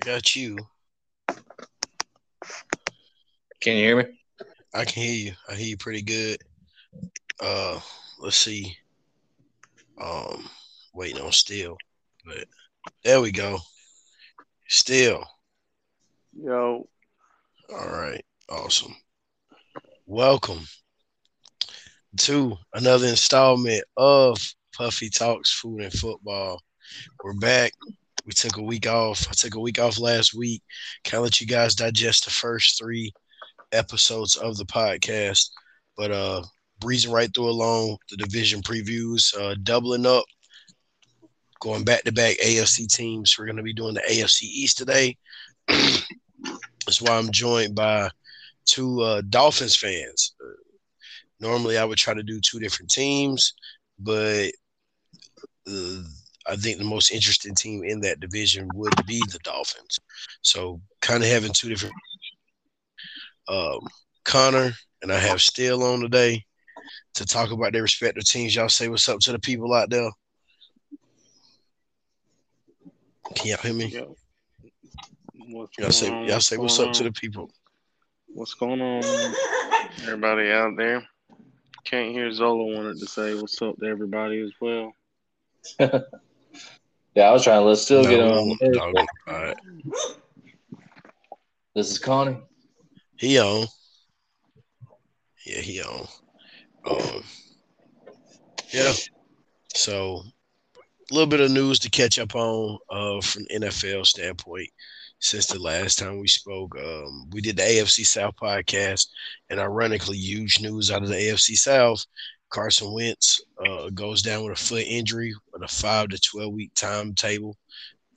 I got you. Can you hear me? I can hear you. I hear you pretty good. Uh, let's see. Um, waiting on Steel, but there we go. Steel. Yo. All right. Awesome. Welcome to another installment of Puffy Talks Food and Football. We're back. We took a week off. I took a week off last week. Kind of let you guys digest the first three episodes of the podcast. But uh breezing right through along the division previews, uh doubling up, going back to back AFC teams. We're gonna be doing the AFC East today. That's why I'm joined by two uh, Dolphins fans. Normally, I would try to do two different teams, but uh, I think the most interesting team in that division would be the Dolphins. So, kind of having two different. Um, Connor and I have Steel on today to talk about their respective teams. Y'all say what's up to the people out there. Can y'all hear me? Yo. What's Y'all say on? y'all say what's going up to the people. What's going on, everybody out there? Can't hear Zola wanted to say what's up to everybody as well. Yeah, I was trying to let Steel get No, on. no, no. All right. This is Connie. He on. Yeah, he on. Um, yeah. So a little bit of news to catch up on uh, from NFL standpoint since the last time we spoke. Um, we did the AFC South podcast, and ironically, huge news out of the AFC South. Carson Wentz uh, goes down with a foot injury with a five to twelve week timetable,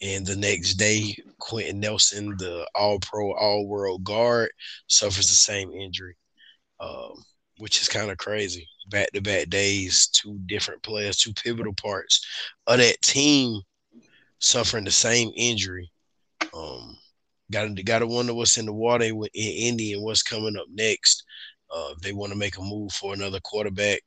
and the next day, Quenton Nelson, the All Pro, All World guard, suffers the same injury, um, which is kind of crazy. Back to back days, two different players, two pivotal parts of that team suffering the same injury. Um, got to got to wonder what's in the water in Indy and what's coming up next. Uh, they want to make a move for another quarterback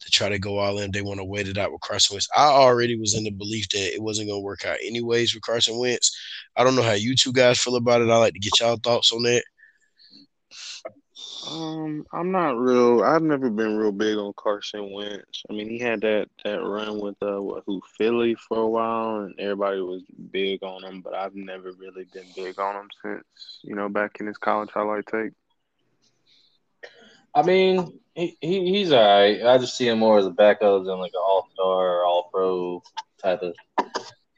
to try to go all in, they want to wait it out with Carson Wentz. I already was in the belief that it wasn't going to work out anyways with Carson Wentz. I don't know how you two guys feel about it. I like to get y'all thoughts on that. Um, I'm not real. I've never been real big on Carson Wentz. I mean, he had that that run with uh, what, who Philly for a while, and everybody was big on him. But I've never really been big on him since you know back in his college highlight tape. I mean, he, he he's all right. I just see him more as a backup than like an all star or all pro type of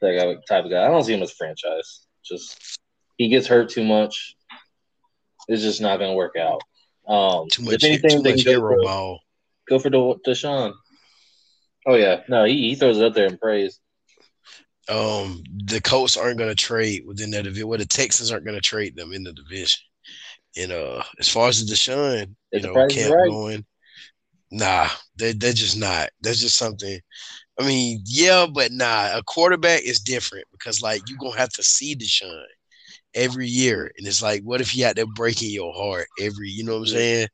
type of type of guy. I don't see him as a franchise. Just he gets hurt too much. It's just not going to work out. Um, Too much, if anything, too much go hero for, ball. go for De- Deshaun. Oh yeah, no, he, he throws it up there in praise. Um, the Colts aren't going to trade within that division. Well, the Texans aren't going to trade them in the division. And uh, as far as the Deshaun, you know, camp right. going, nah, they they're just not. That's just something. I mean, yeah, but nah. A quarterback is different because like you're gonna have to see Deshaun every year, and it's like, what if he out there breaking your heart every? You know what I'm saying?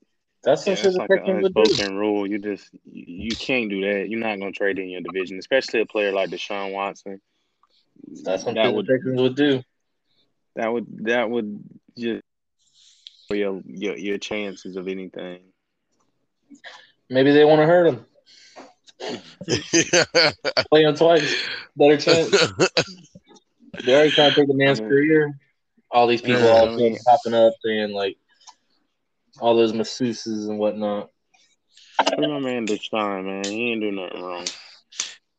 That's Yeah, it's the like an Texans would do. unspoken rule. You just you, you can't do that. You're not gonna trade in your division, especially a player like Deshaun Watson. That's what that would would do. that would that would just for your your your chances of anything. Maybe they want to hurt him. Play him twice. Better chance. They already trying to take the man's career. All these people Yeah, all I of a sudden popping up saying like all those masseuses and whatnot. Free my man Deshaun, man. He ain't do nothing wrong.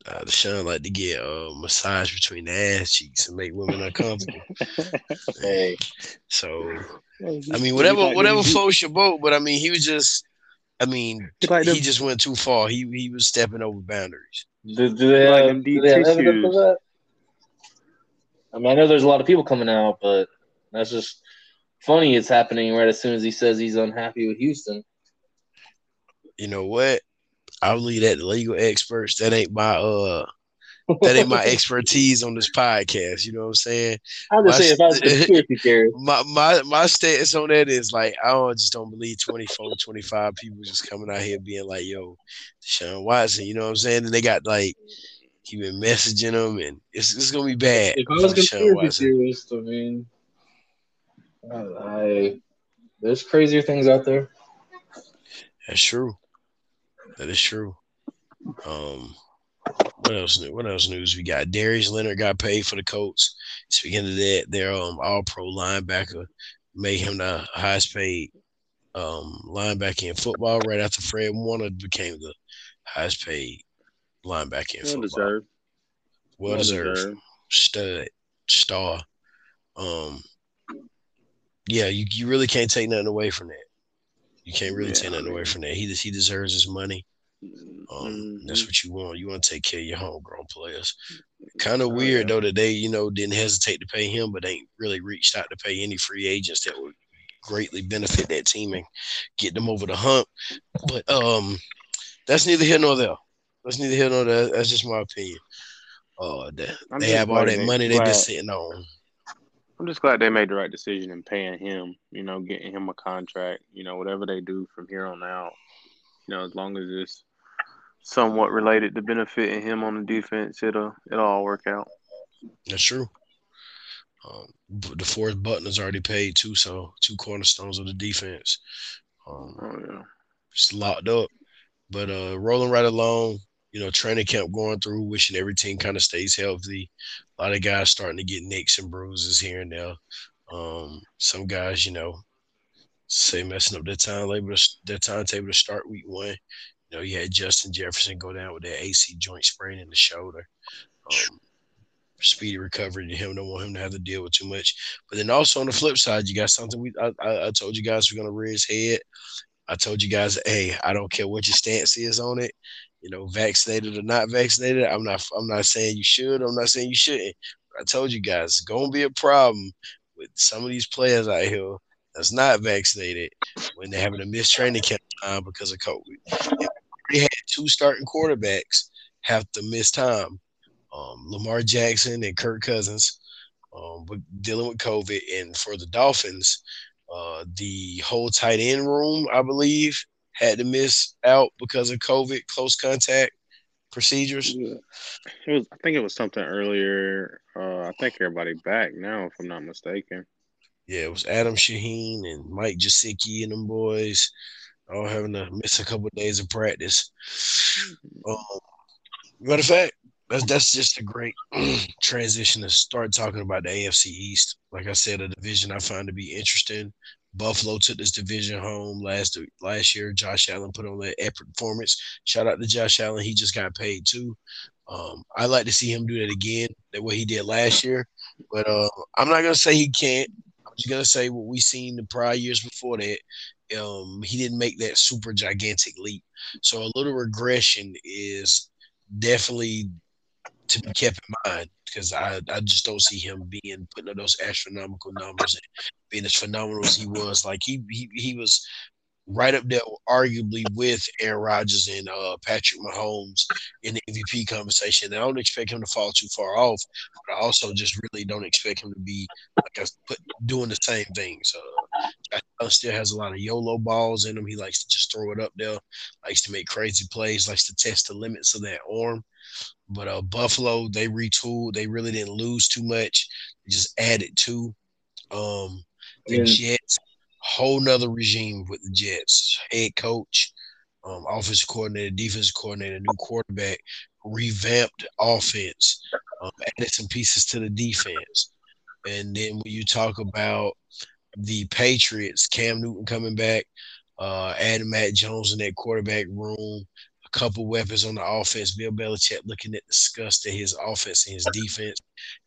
uh, Deshaun like to get a massage between the ass cheeks and make women uncomfortable. Hey, So I I mean, whatever, whatever floats your boat. But I mean, he was just, I mean, He them- just went too far. He he was stepping over boundaries. do, do they have, them do they have evidence of that? I mean, I know there's a lot of people coming out, but that's just funny. It's happening right as soon as he says he's unhappy with Houston. You know what? I'll leave that to legal experts. That ain't my uh, that ain't my expertise on this podcast. You know what I'm saying? I'm just my- saying, if I was a conspiracy theorist, My my my stance on that is like I don't just don't believe 24, 25 people just coming out here being like, "Yo, Deshaun Watson," you know what I'm saying? And they got like he been messaging them, and it's, it's gonna be bad. If I was conspiracy theorist, I mean, I, I there's crazier things out there. That's true. That is true. Um, what else? What else news we got? Darius Leonard got paid for the Colts. Speaking of that, their um All Pro linebacker made him the highest paid um linebacker in football right after Fred Warner became the highest paid linebacker in football. well football. Deserved. Well, well deserved. deserved. Stud, star. Um, yeah, you, you really can't take nothing away from that. You can't really yeah, take nothing I mean, away from that. He he deserves his money. Um, mm-hmm. That's what you want. You want to take care of your homegrown players. Kind of weird though that they, you know, didn't hesitate to pay him, but ain't really reached out to pay any free agents that would greatly benefit that team and get them over the hump. But um, that's neither here nor there. That's neither here nor there. That's just my opinion. Uh, they, they have all that money they've been sitting on. I'm just glad they made the right decision in paying him. You know, getting him a contract. You know, whatever they do from here on out. You know, as long as it's somewhat related to benefiting him on the defense, it'll it'll all work out. That's true. Um, the fourth button is already paid too, so two cornerstones of the defense. Um, oh yeah, it's locked up. But uh, rolling right along, you know, training camp going through, wishing every team kind of stays healthy. A lot of guys starting to get nicks and bruises here and there. Um, some guys, you know, say messing up their time label, their timetable to start week one. You know, you had Justin Jefferson go down with that AC joint sprain in the shoulder. Um, speedy recovery to him. Don't want him to have to deal with too much. But then also on the flip side, you got something we I, I, I told you guys we're gonna rear his head. I told you guys, hey, I don't care what your stance is on it. You know, vaccinated or not vaccinated. I'm not I'm not saying you should. I'm not saying you shouldn't. But I told you guys, it's gonna be a problem with some of these players out here that's not vaccinated when they're having a missed training camp time because of COVID they had two starting quarterbacks have to miss time. Um, Lamar Jackson and Kirk Cousins, um, dealing with COVID, and for the Dolphins, uh, the whole tight end room, I believe, had to miss out because of COVID close contact procedures. It was, I think it was something earlier. Uh, I think everybody back now, if I'm not mistaken. Yeah, it was Adam Shaheen and Mike Gesicki and them boys all having to miss a couple of days of practice. Um, matter of fact, that's that's just a great transition to start talking about the AFC East. Like I said, a division I find to be interesting. Buffalo took this division home last last year. Josh Allen put on that epic performance. Shout out to Josh Allen. He just got paid too. Um, I like to see him do that again, that what he did last year. But uh, I'm not gonna say he can't. I'm just gonna say what we seen the prior years before that um, he didn't make that super gigantic leap. So a little regression is definitely to be kept in mind because I, I just don't see him being putting up those astronomical numbers and being as phenomenal as he was. Like he he, he was right up there, arguably with Aaron Rodgers and uh, Patrick Mahomes in the MVP conversation. And I don't expect him to fall too far off, but I also just really don't expect him to be like I put doing the same thing. So still has a lot of YOLO balls in him. He likes to just throw it up there, likes to make crazy plays, likes to test the limits of that arm. But uh, Buffalo, they retooled. They really didn't lose too much. They just added two. Um, the yeah. Jets whole nother regime with the Jets. Head coach, um, offensive coordinator, defensive coordinator, new quarterback, revamped offense, um, added some pieces to the defense. And then when you talk about the Patriots, Cam Newton coming back, uh, adding Mac Jones in that quarterback room, a couple weapons on the offense. Bill Belichick looking at disgust at his offense and his defense,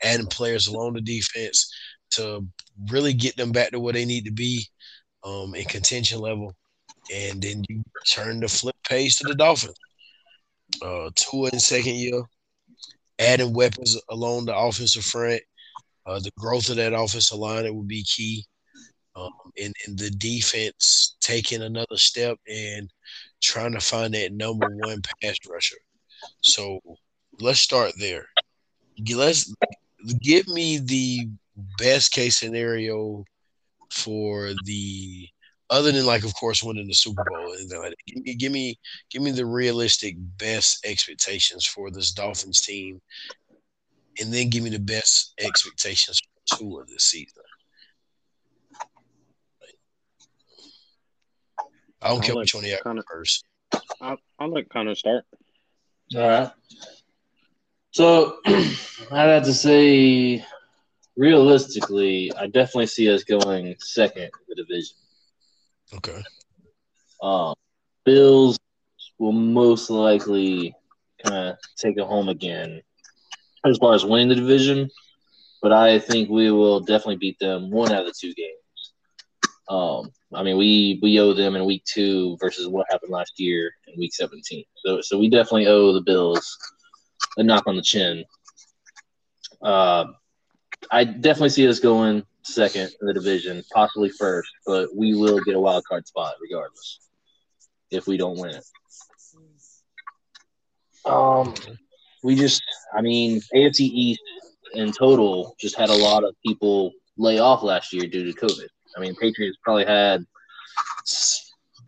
adding players along the defense to really get them back to where they need to be um, in contention level, and then you turn the flip page to the Dolphins. Uh, Tua in second year, adding weapons along the offensive front. Uh, the growth of that offensive line it would be key. Um, and, and the defense taking another step and trying to find that number one pass rusher. So let's start there. Let's give me the best case scenario for the other than like, of course, winning the Super Bowl. And like, give me, give me, give me the realistic best expectations for this Dolphins team, and then give me the best expectations for two of this season. I don't I'll care which one you Connor- first. I'll, I'll let Connor start. All right. So I'd have to say, realistically, I definitely see us going second in the division. Okay. Um, Bills will most likely kind of take it home again as far as winning the division, but I think we will definitely beat them one out of the two games. Um, I mean, we we owe them in week two versus what happened last year in week seventeen. So so we definitely owe the Bills a knock on the chin. Uh, I definitely see us going second in the division, possibly first, but we will get a wild card spot regardless if we don't win it. Um, we just, I mean, AFC East in total just had a lot of people lay off last year due to COVID. I mean, Patriots probably had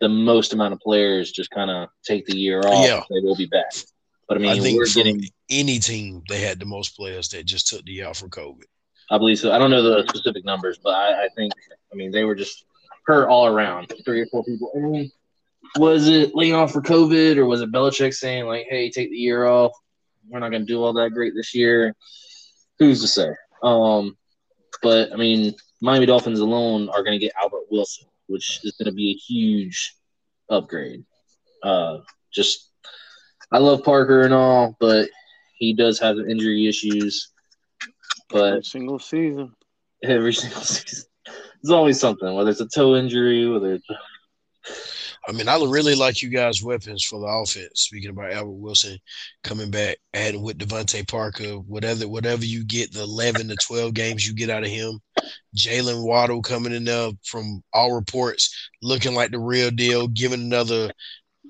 the most amount of players just kind of take the year off. Yeah. They will be back. But I mean, I think we're from getting, any team, they had the most players that just took the year out for COVID. I believe so. I don't know the specific numbers, but I, I think, I mean, they were just hurt all around, three or four people. I mean, was it laying off for COVID or was it Belichick saying, like, hey, take the year off? We're not going to do all that great this year. Who's to say? Um, but, I mean, Miami Dolphins alone are going to get Albert Wilson, which is going to be a huge upgrade. Uh, just, I love Parker and all, but he does have injury issues. But Every single season. every single season. There's always something, whether it's a toe injury, whether it's I mean, I really like you guys' weapons for the offense. Speaking about Albert Wilson coming back, adding with DeVante Parker, whatever whatever you get, the eleven to twelve games you get out of him. Jaylen Waddle coming in there from all reports, looking like the real deal, giving another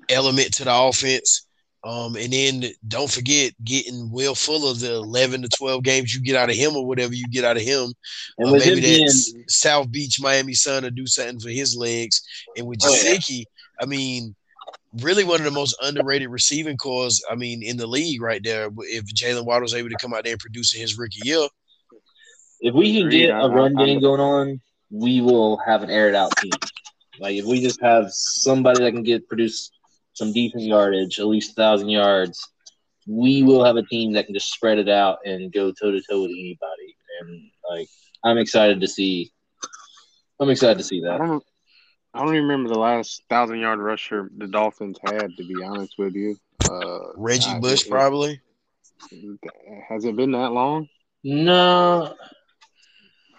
element to the offense. Um, and then don't forget getting Will Fuller the eleven to twelve games you get out of him or whatever you get out of him. and Uh, with him maybe being South Beach, Miami Sun to do something for his legs. And with Oh, yeah. I mean, really one of the most underrated receiving cores, I mean, in the league right there. If Jaylen Waddle's able to come out there and produce in his rookie year, if we can get a run game going on, we will have an aired out team. Like if we just have somebody that can get produce some decent yardage, at least thousand yards, we will have a team that can just spread it out and go toe to toe with anybody. And like I'm excited to see I'm excited to see I that. don't. I don't even remember the last thousand yard rusher the Dolphins had. To be honest with you, uh, Reggie I- Bush it- probably. Has it been that long? No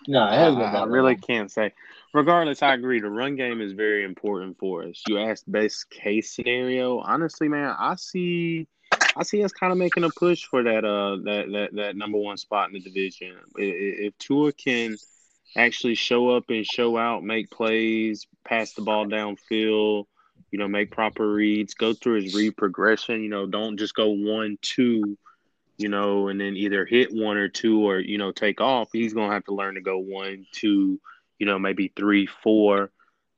No, it hasn't I, I really long. can't say. Regardless, I agree. The run game is very important for us. You asked best case scenario. Honestly, man, I see, I see us kind of making a push for that, uh, that that that number one spot in the division. If Tua can actually show up and show out, make plays, pass the ball downfield, you know, make proper reads, go through his read progression. You know, don't just go one, two, you know, and then either hit one or two or, you know, take off. He's going to have to learn to go one, two, you know, maybe three, four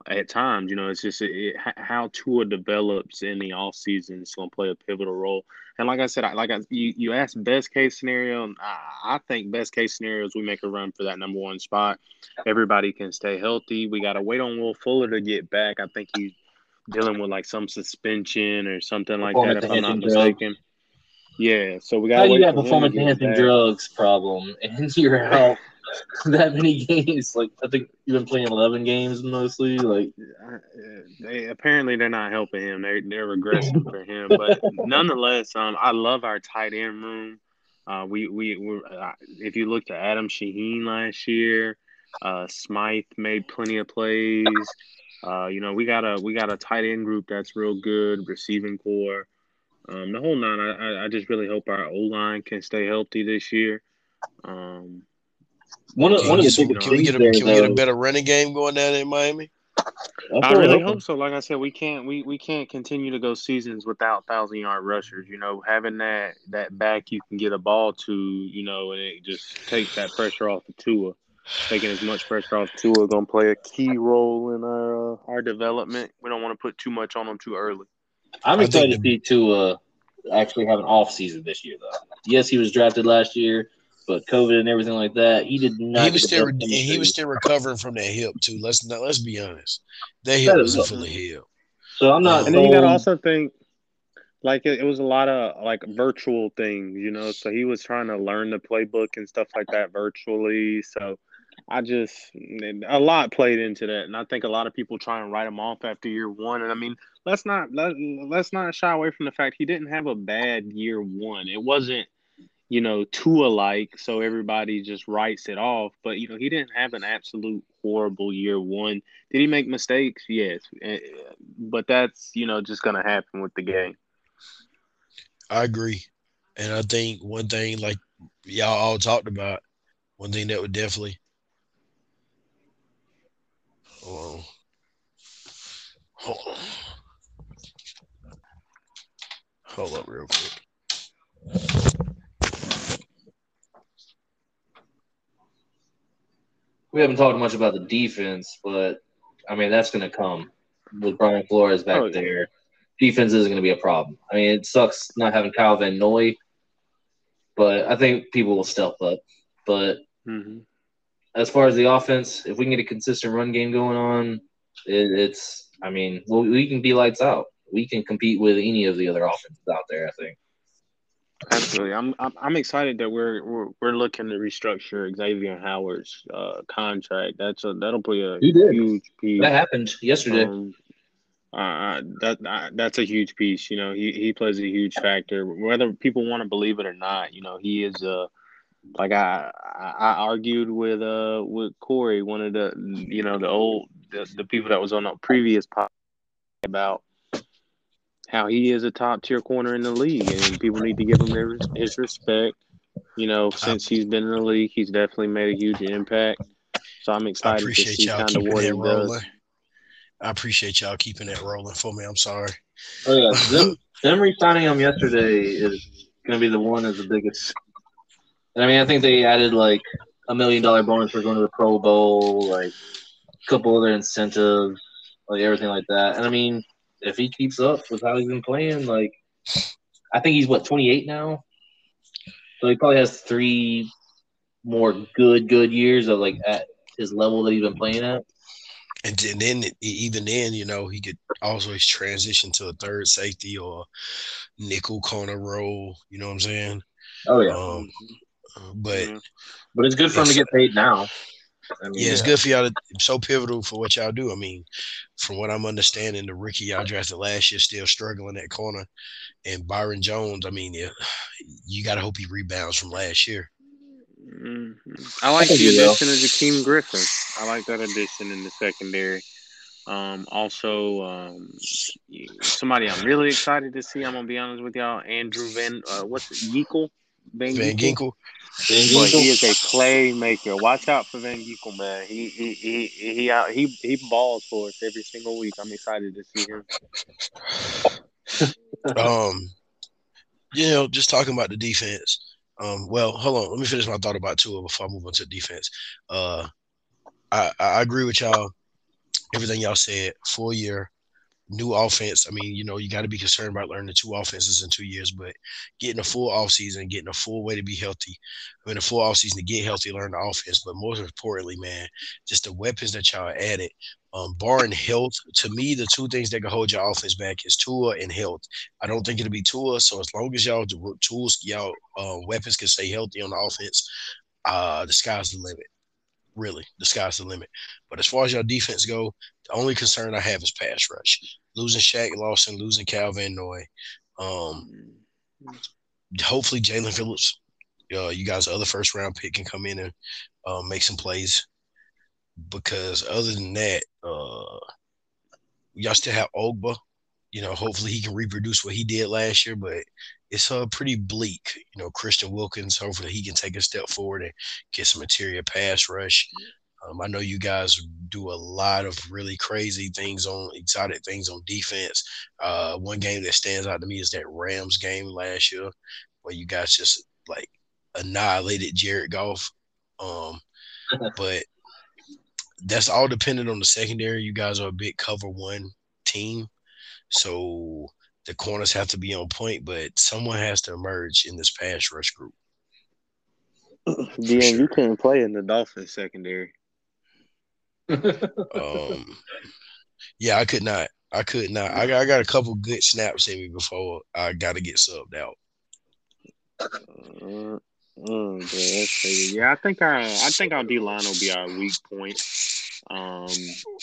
at times. You know, it's just it, how Tua develops in the off season is going to play a pivotal role. And like I said, I, like I, you, you asked best case scenario. I, I think best case scenario is we make a run for that number one spot. Everybody can stay healthy. We got to wait on Will Fuller to get back. I think he's dealing with like some suspension or something like that, if I'm not mistaken. Yeah, so we got you got for him to performance enhancing drugs problem and you're out that many games? Like I think you've been playing eleven games mostly. Like Uh, They apparently they're not helping him. They they're regressing for him. But nonetheless, um, I love our tight end room. Uh, we we uh, if you looked at Adam Shaheen last year, uh, Smythe made plenty of plays. Uh, you know, we got a we got a tight end group that's real good, receiving core. Um, the whole nine. I I just really hope our O line can stay healthy this year. Um, one of Can, one we of the get, can we get a there, can we get a better running game going down in Miami? That's I really hoping. hope so. Like I said, we can't we, we can't continue to go seasons without thousand yard rushers. You know, having that that back you can get a ball to, you know, and it just takes that pressure off the Tua. taking as much pressure off Tua going to play a key role in our uh, our development. We don't want to put too much on them too early. I'm excited to see Tua actually have an off season this year, though. Yes, he was drafted last year, but COVID and everything like that, he did not. he was still best and he chemistry. was still recovering from that hip too. Let's not let's be honest. That hip That is wasn't what- fully healed. So I'm not. Um, And then you got to also think, like it, it was a lot of like virtual things, you know. So he was trying to learn the playbook and stuff like that virtually. So I just a lot played into that, and I think a lot of people try and write him off after year one. And I mean, let's not let, let's not shy away from the fact he didn't have a bad year one. It wasn't. You know, two alike, so everybody just writes it off. But you know, he didn't have an absolute horrible year one. Did he make mistakes? Yes, Eh, but that's you know just gonna happen with the game. I agree. And I think one thing like y'all all talked about, one thing that would definitely hold on. Hold on. Hold up real quick. We haven't talked much about the defense, but I mean that's going to come with Brian Flores back Oh, yeah. there. Defense isn't going to be a problem. I mean, it sucks not having Kyle Van Noy, but I think people will step up. But Mm-hmm. as far as the offense, if we can get a consistent run game going on, it, it's. I mean, well, we can be lights out. We can compete with any of the other offenses out there. I think. Absolutely, I'm, I'm I'm excited that we're we're, we're looking to restructure Xavier Howard's uh, contract. That's a that'll be a huge piece. That happened yesterday. Um, uh, that uh, that's a huge piece. You know, he he plays a huge factor. Whether people want to believe it or not, you know, he is uh like I I I argued with uh with Corey, one of the you know the old the, the people that was on the previous podcast about how he is a top tier corner in the league, and people need to give him his respect. You know, since he's been in the league, he's definitely made a huge impact. So I'm excited to appreciate see y'all kind of keeping what he that does. rolling. I appreciate y'all keeping that rolling for me. I'm sorry. Oh yeah, them them re-signing him yesterday is going to be the one of the biggest. And I mean, I think they added like a million dollar bonus for going to the Pro Bowl, like a couple other incentives, like everything like that. And I mean, if he keeps up with how he's been playing, like I think he's what 28 now, so he probably has three more good good years of like at his level that he's been playing at. And then, then even then, you know, he could always transition to a third safety or nickel corner role. You know what I'm saying? Oh yeah, Um, but Mhm. but it's good for him to get paid now. I mean, yeah, it's good for y'all. To, so pivotal for what y'all do. I mean, from what I'm understanding, the rookie y'all drafted last year still struggling at corner, and Byron Jones. I mean, yeah, you got to hope he rebounds from last year. Mhm. I like think the he will. addition of Jakeem Griffin. I like that addition in the secondary. Um, also, um, somebody I'm really excited to see. I'm gonna be honest with y'all. Andrew Van, uh, what's it, Yeakel? Van, Van Ginkel? Ginkel, But he is a playmaker. Watch out for Van Ginkel, man. He he he he out, he he balls for us every single week. I'm excited to see him. um, you know, just talking about the defense. Um, well, hold on. Let me finish my thought about Tua before I move on to defense. Uh, I, I agree with y'all. Everything y'all said. Full year, new offense. I mean, you know, you got to be concerned about learning two offenses in two years, but getting a full offseason, getting a full way to be healthy. I mean, a full offseason to get healthy, learn the offense. But most importantly, man, just the weapons that y'all added. Um, barring health, to me, the two things that can hold your offense back is Tua and health. I don't think it'll be Tua. So as long as y'all tools, y'all uh, weapons can stay healthy on the offense, uh, the sky's the limit. Really, the sky's the limit. But as far as your defense go, the only concern I have is pass rush. Losing Shaq Lawson, losing Kyle Van Noy. Um, hopefully Jaelan Phillips, uh, you guys' other first round pick can come in and uh, make some plays. Because other than that, uh, y'all still have Ogbah. You know, hopefully he can reproduce what he did last year, but it's uh, pretty bleak. You know, Christian Wilkins, hopefully he can take a step forward and get some interior pass rush. Um, I know you guys do a lot of really crazy things on exotic things on defense. Uh, one game that stands out to me is that Rams game last year, where you guys just like annihilated Jared Goff. Um, but that's all dependent on the secondary. You guys are a big cover one team, so the corners have to be on point. But someone has to emerge in this pass rush group. DM, sure. you couldn't play in the Dolphins secondary. Um, yeah, I could not. I could not. I got, I got a couple good snaps in me before I got to get subbed out. Uh, oh, boy. Yeah, I think our I think our D line will be our weak point. Um,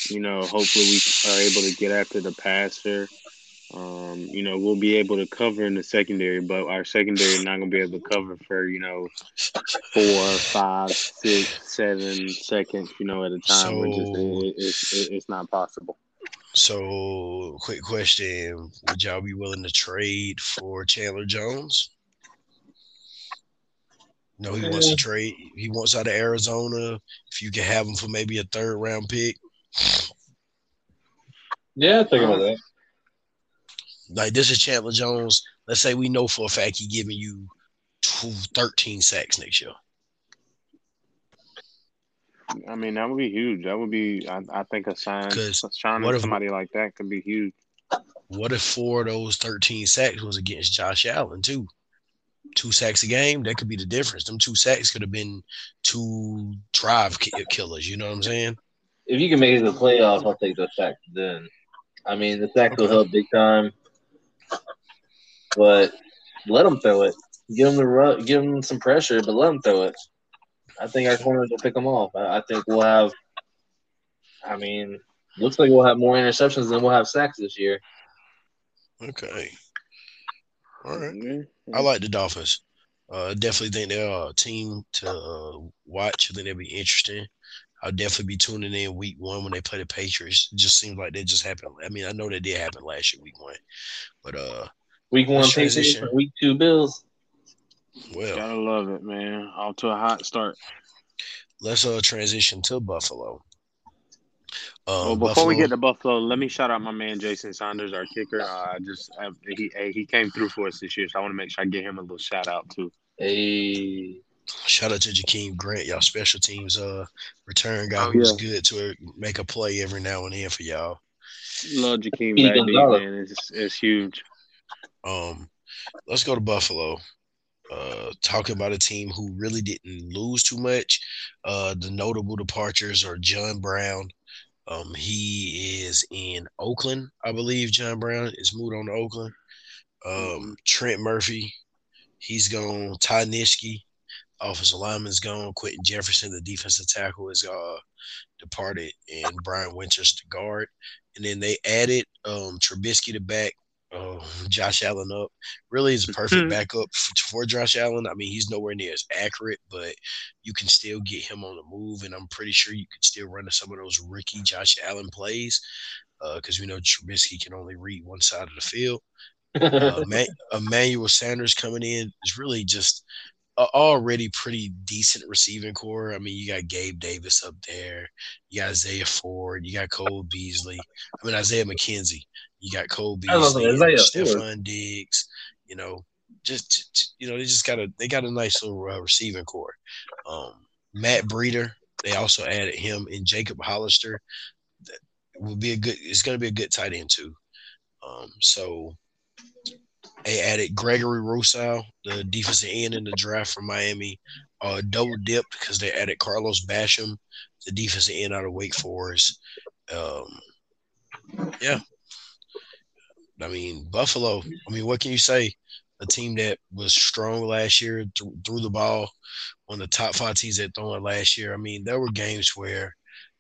you know, hopefully we are able to get after the passer. Um, you know, we'll be able to cover in the secondary, but our secondary is not gonna be able to cover for, you know, four, five, six, seven seconds, you know, at a time. Just So- it, it's it, it's not possible. So, quick question: Would y'all be willing to trade for Chandler Jones? No, he wants to mm-hmm. trade. He wants out of Arizona. If you can have him for maybe a third round pick, yeah, I think about um, that. like this is Chandler Jones. Let's say we know for a fact he giving you two, 13 sacks next year. I mean, that would be huge. That would be I, I think a sign 'Cause signing what if- somebody like that could be huge. What if four of those 13 sacks was against Josh Allen too? Two sacks a game, that could be the difference. Them two sacks could have been two drive ki- killers. You know what I'm saying? If you can make it to the playoffs, I'll take the sacks. then. I mean, the sack will help big time, but let them throw it. Give them the run, give them some pressure, but let them throw it. I think our corners will pick them off. I, I think we'll have. I mean, looks like we'll have more interceptions than we'll have sacks this year. Okay. All right. Yeah. I like the Dolphins. Uh, definitely think they're a team to uh, watch. I think they'll be interesting. I'll definitely be tuning in week one when they play the Patriots. It just seems like that just happened. I mean, I know that did happen last year, week one, but uh, Week one Patriots, transition. week two Bills. well, Gotta love it, man. Off to a hot start. let's uh transition to Buffalo. Well, Um, before we get to Buffalo, let me shout out my man Jason Sanders, our kicker. Uh, I just uh, he hey, he came through for us this year, so I want to make sure I give him a little shout out too. Hey, shout out to Jakeem Grant, y'all special teams uh return guy Oh, who's yeah. good to make a play every now and then for y'all. Love Jakeem He back deep, man. It's it's huge. Um, let's go to Buffalo. Uh, talking about a team who really didn't lose too much. Uh, the notable departures are John Brown. Um, he is in Oakland, I believe. John Brown is moved on to Oakland. Um, Trent Murphy, he's gone. Ty Nsekhe, offensive lineman's gone. Quentin Jefferson, the defensive tackle, is uh departed, and Brian Winters, the guard. And then they added um Trubisky to back uh, Josh Allen up. Really is a perfect Mhm. backup for Josh Allen. I mean, he's nowhere near as accurate, but you can still get him on the move, and I'm pretty sure you could still run some of those Ricky Josh Allen plays because we know Trubisky can only read one side of the field. Uh, Ma- Emmanuel Sanders coming in is really just already pretty decent receiving core. I mean, you got Gabe Davis up there, you got Isaiah Ford, you got Cole Beasley. I mean Isaiah McKenzie. You got Cole I was Beasley, gonna and say Stefon Diggs. You know, just you know, they just got a they got a nice little uh, receiving core. Um, Matt Breida, they also added him and Jacob Hollister. That will be a good. It's going to be a good tight end too. Um, so they added Gregory Rousseau, the defensive end in the draft from Miami. Uh, double dipped because they added Carlos Basham, the defensive end out of Wake Forest. Um, yeah. I mean, Buffalo. I mean, what can you say? A team that was strong last year, th- threw the ball, one of the top five teams that threw it last year. I mean, there were games where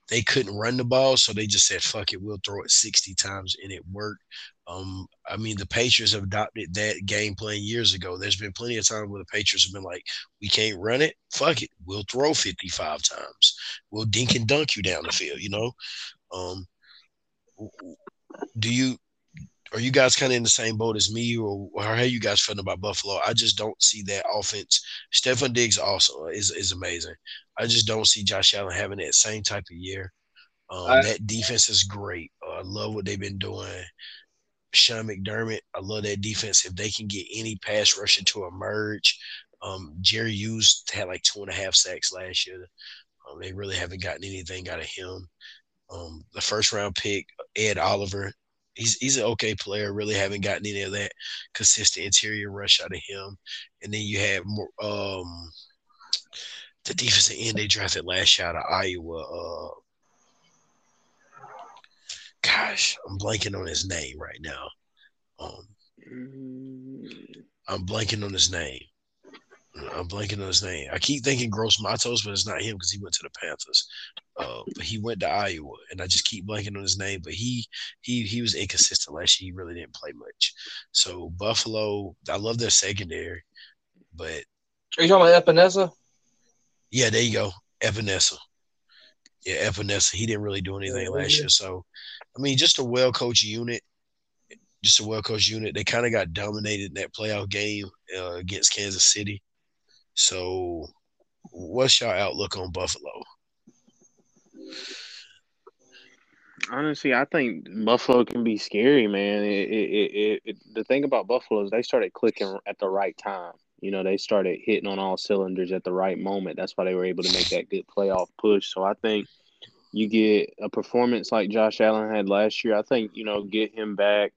they couldn't run the ball, so they just said, "Fuck it, we'll throw it 60 times," and it worked. Um, I mean, the Patriots have adopted that game plan years ago. There's been plenty of times where the Patriots have been like, "We can't run it. Fuck it, we'll throw 55 times. We'll dink and dunk you down the field." You know. Um, do you are you guys kind of in the same boat as me, or, or how are you guys feeling about Buffalo? I just don't see that offense. Stefon Diggs also is is amazing. I just don't see Josh Allen having that same type of year. Um, I- that defense is great. Uh, I love what they've been doing. Sean McDermott, I love that defense. If they can get any pass rusher to emerge, um, Jerry Hughes had like two and a half sacks last year. Um, they really haven't gotten anything out of him. Um, the first round pick, Ed Oliver, he's he's an okay player. Really haven't gotten any of that consistent interior rush out of him. And then you have more um, the defensive end they drafted last year out of Iowa. Uh, gosh, I'm blanking on his name right now. Um, I'm blanking on his name. I'm blanking on his name. I keep thinking Gross Matos, but it's not him because he went to the Panthers. Uh, but he went to Iowa, and I just keep blanking on his name. But he he he was inconsistent last year. He really didn't play much. So Buffalo, I love their secondary, but are you talking about Epenesa? Yeah, there you go, Epenesa. Yeah, Epenesa. He didn't really do anything last year. So, I mean, just a well coached unit just a well coached unit. They kind of got dominated in that playoff game uh, against Kansas City. So, what's your outlook on Buffalo? Honestly, I think Buffalo can be scary, man. It, it, it, the thing about Buffalo is they started clicking at the right time. You know, they started hitting on all cylinders at the right moment. That's why they were able to make that good playoff push. So I think you get a performance like Josh Allen had last year. I think you know get him back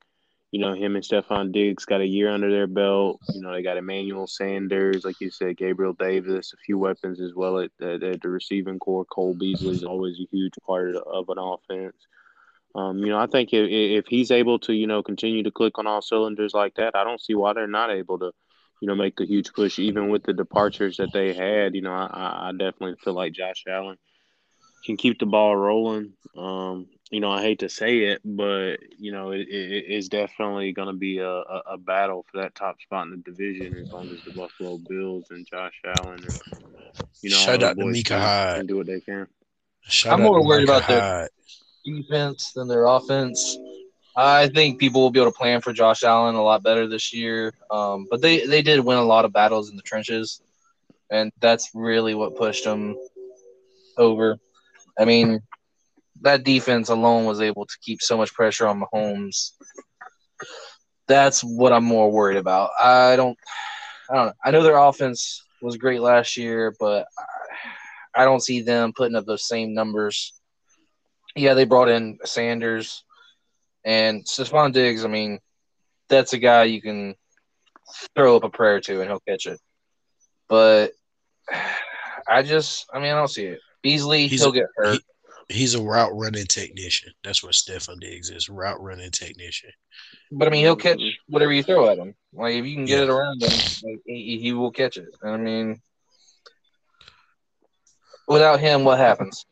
you know, him and Stefon Diggs got a year under their belt. You know, they got Emmanuel Sanders, like you said, Gabriel Davis, a few weapons as well at, at, at the receiving core. Cole Beasley is always a huge part of, of an offense. Um, you know, I think if, if he's able to, you know, continue to click on all cylinders like that, I don't see why they're not able to, you know, make the huge push, even with the departures that they had. You know, I, I definitely feel like Josh Allen can keep the ball rolling. Um, you know, I hate to say it, but you know, it, it is definitely going to be a, a, a, battle for that top spot in the division as long as the Buffalo Bills and Josh Allen, and, you know, shout out to Micah Hyde, can do what they can. Shout I'm more worried about their defense than their offense. I think people will be able to plan for Josh Allen a lot better this year. Um, but they, they did win a lot of battles in the trenches, and that's really what pushed them over. I mean, that defense alone was able to keep so much pressure on Mahomes. That's what I'm more worried about. I don't, I don't. Know. I know their offense was great last year, but I don't see them putting up those same numbers. Yeah, they brought in Sanders and Stefon Diggs. I mean, that's a guy you can throw up a prayer to and he'll catch it. But I just, I mean, I don't see it. Beasley, he's, he'll get hurt. He, he's a route running technician. That's what Stefon Diggs is, route running technician. But I mean, he'll catch mm-hmm. whatever you throw at him. Like if you can get yeah. it around him, like, he, he will catch it. I mean, without him, what happens?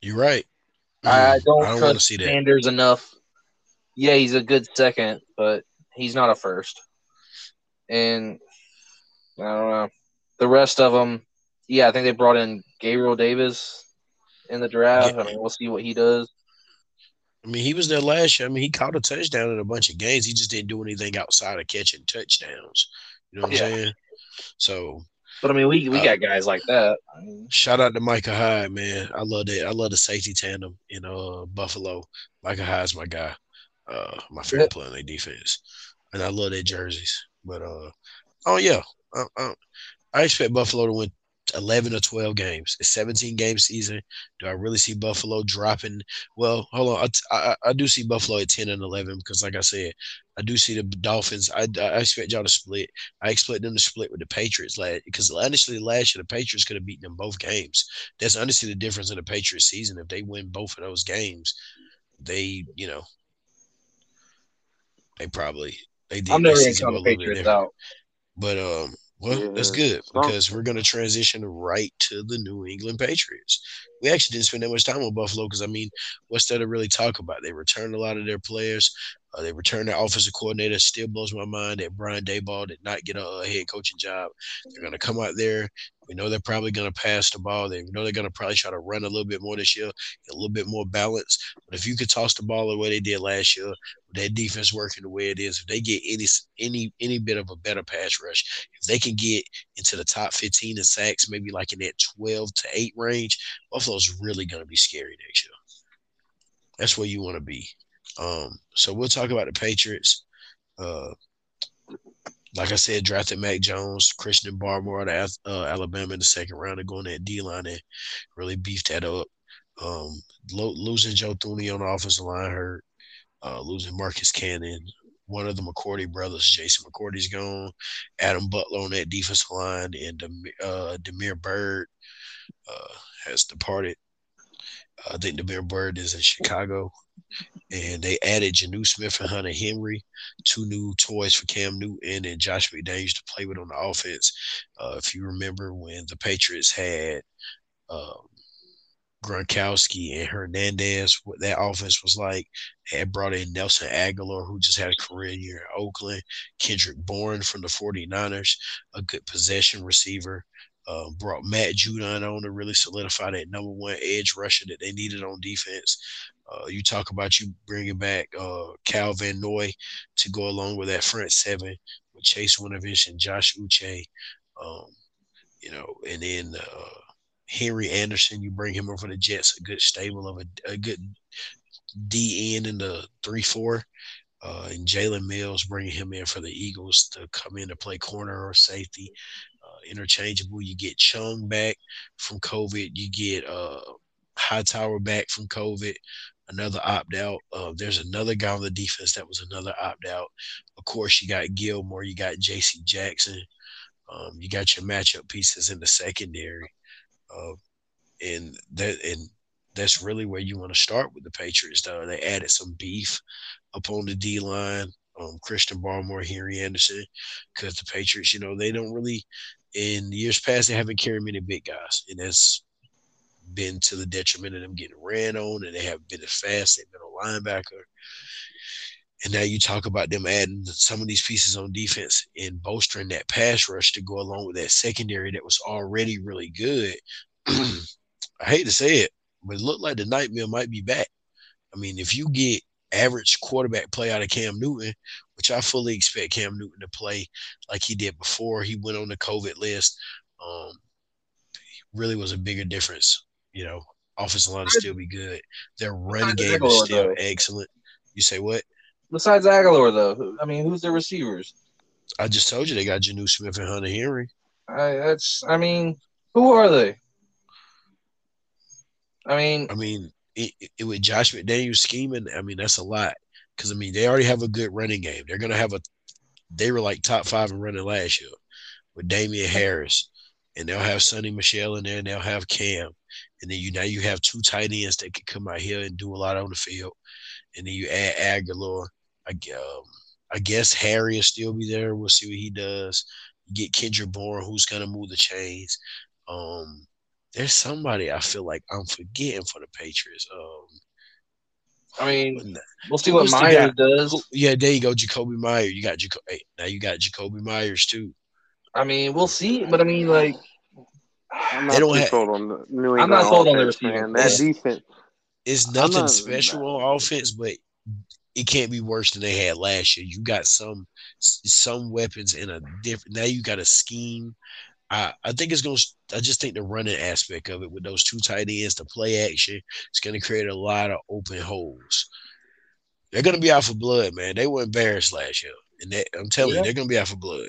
You're right. I mm-hmm. don't, I don't trust see Sanders that. enough. Yeah, he's a good second, but he's not a first. And I don't know. The rest of them, yeah, I think they brought in Gabriel Davis in the draft. Yeah. I mean, we'll see what he does. I mean, he was there last year. I mean, he caught a touchdown in a bunch of games. He just didn't do anything outside of catching touchdowns. You know what yeah. I'm saying? So, but I mean, we we uh, got guys like that. Shout out to Micah Hyde, man. I love that. I love the safety tandem in uh Buffalo. Micah Hyde's my guy. Uh, my favorite yeah. player in their defense, and I love their jerseys. But uh, oh yeah, I, I, I expect Buffalo to win 11 or 12 games. It's 17 game season. Do I really see Buffalo dropping? Well, hold on. I, I, I, do see Buffalo at 10 and 11 because, like I said, I do see the Dolphins. I, I expect y'all to split. I expect them to split with the Patriots because honestly, last year the Patriots could have beaten them both games. That's honestly the difference in the Patriots season. If they win both of those games, they, you know, they probably they did. I'm never going to count the Patriots out. But um, well, yeah. that's good because we're going to transition right to the New England Patriots. We actually didn't spend that much time on Buffalo because, I mean, what's there to really talk about? They returned a lot of their players. Uh, they returned their offensive coordinator. Still blows my mind that Brian Daboll did not get a, a head coaching job. They're going to come out there. We know they're probably going to pass the ball. They know they're going to probably try to run a little bit more this year, a little bit more balance. But if you could toss the ball the way they did last year, with that defense working the way it is, if they get any any any bit of a better pass rush, if they can get into the top 15 in sacks, maybe like in that 12 to 8 range, Buffalo's really going to be scary next year. That's where you want to be. Um, so we'll talk about the Patriots. Uh, like I said, drafted Mac Jones, Christian Barmore out of uh, Alabama in the second round and going that D line and really beefed that up. Um, lo- losing Joe Thuney on the offensive line hurt. Uh, losing Marcus Cannon, one of the McCourty brothers, Jason McCourty's gone. Adam Butler on that defensive line, and uh, Damiere Byrd uh, has departed. I think Damiere Byrd is in Chicago and they added Jonnu Smith and Hunter Henry, two new toys for Cam Newton and Josh McDaniels to play with on the offense. Uh, if you remember when the Patriots had um, Gronkowski and Hernandez, what that offense was like. They had brought in Nelson Agholor, who just had a career year in Oakland, Kendrick Bourne from the 49ers, a good possession receiver. Uh, brought Matt Judon on to really solidify that number one edge rusher that they needed on defense. Uh, you talk about you bringing back uh, Kyle Van Noy to go along with that front seven with Chase Winovich and Josh Uche. Um, you know, and then uh, Henry Anderson, you bring him over the Jets, a good stable of a, a good D in the three four. Uh, and Jalen Mills bringing him in for the Eagles to come in to play corner or safety, uh, interchangeable. You get Chung back from COVID. You get uh, Hightower back from COVID another opt out. Uh, there's another guy on the defense that was another opt out. Of course, you got Gilmore, you got J.C. Jackson, um, you got your matchup pieces in the secondary, uh, and that and that's really where you want to start with the Patriots. Though they added some beef up on the D line. Um, Christian Barmore, Henry Anderson, because the Patriots, you know, they don't really in years past they haven't carried many big guys, and that's been to the detriment of them getting ran on, and they haven't been as fast. They've been a linebacker. And now you talk about them adding some of these pieces on defense and bolstering that pass rush to go along with that secondary that was already really good. I hate to say it, but it looked like the nightmare might be back. I mean, if you get average quarterback play out of Cam Newton, which I fully expect Cam Newton to play like he did before he went on the COVID list, um, really was a bigger difference you know, offensive line will still be good. Their running game is still though. excellent. You say what? Besides Agholor, though, I mean, who's their receivers? I just told you they got Jonnu Smith and Hunter Henry. I that's I mean, who are they? I mean, I mean, it, it, with Josh McDaniels scheming, I mean that's a lot because I mean they already have a good running game. They're gonna have a. They were like top five in running last year with Damien Harris, and they'll have Sony Michel in there, and they'll have Cam, and then you now you have two tight ends that can come out here and do a lot on the field, and then you add Agholor. I, um, I guess Harry will still be there. We'll see what he does. You get Kendrick Bourne, who's gonna move the chains. Um, there's somebody I feel like I'm forgetting for the Patriots. Um, I mean, we'll see what Meyers does. Yeah, there you go, Jakobi Meyers. You got Jaco- hey, now you got Jakobi Meyers too. I mean, we'll see, but I mean, like I'm not too have, sold on the New England. I'm not sold on the receiving. That defense. It's nothing not, special on offense, but it can't be worse than they had last year. You got some some weapons in a different. Now you got a scheme. I, I think it's going to, I just think the running aspect of it with those two tight ends, the play action, it's going to create a lot of open holes. They're going to be out for blood, man. They were embarrassed last year. And they, I'm telling yeah. you, they're going to be out for blood.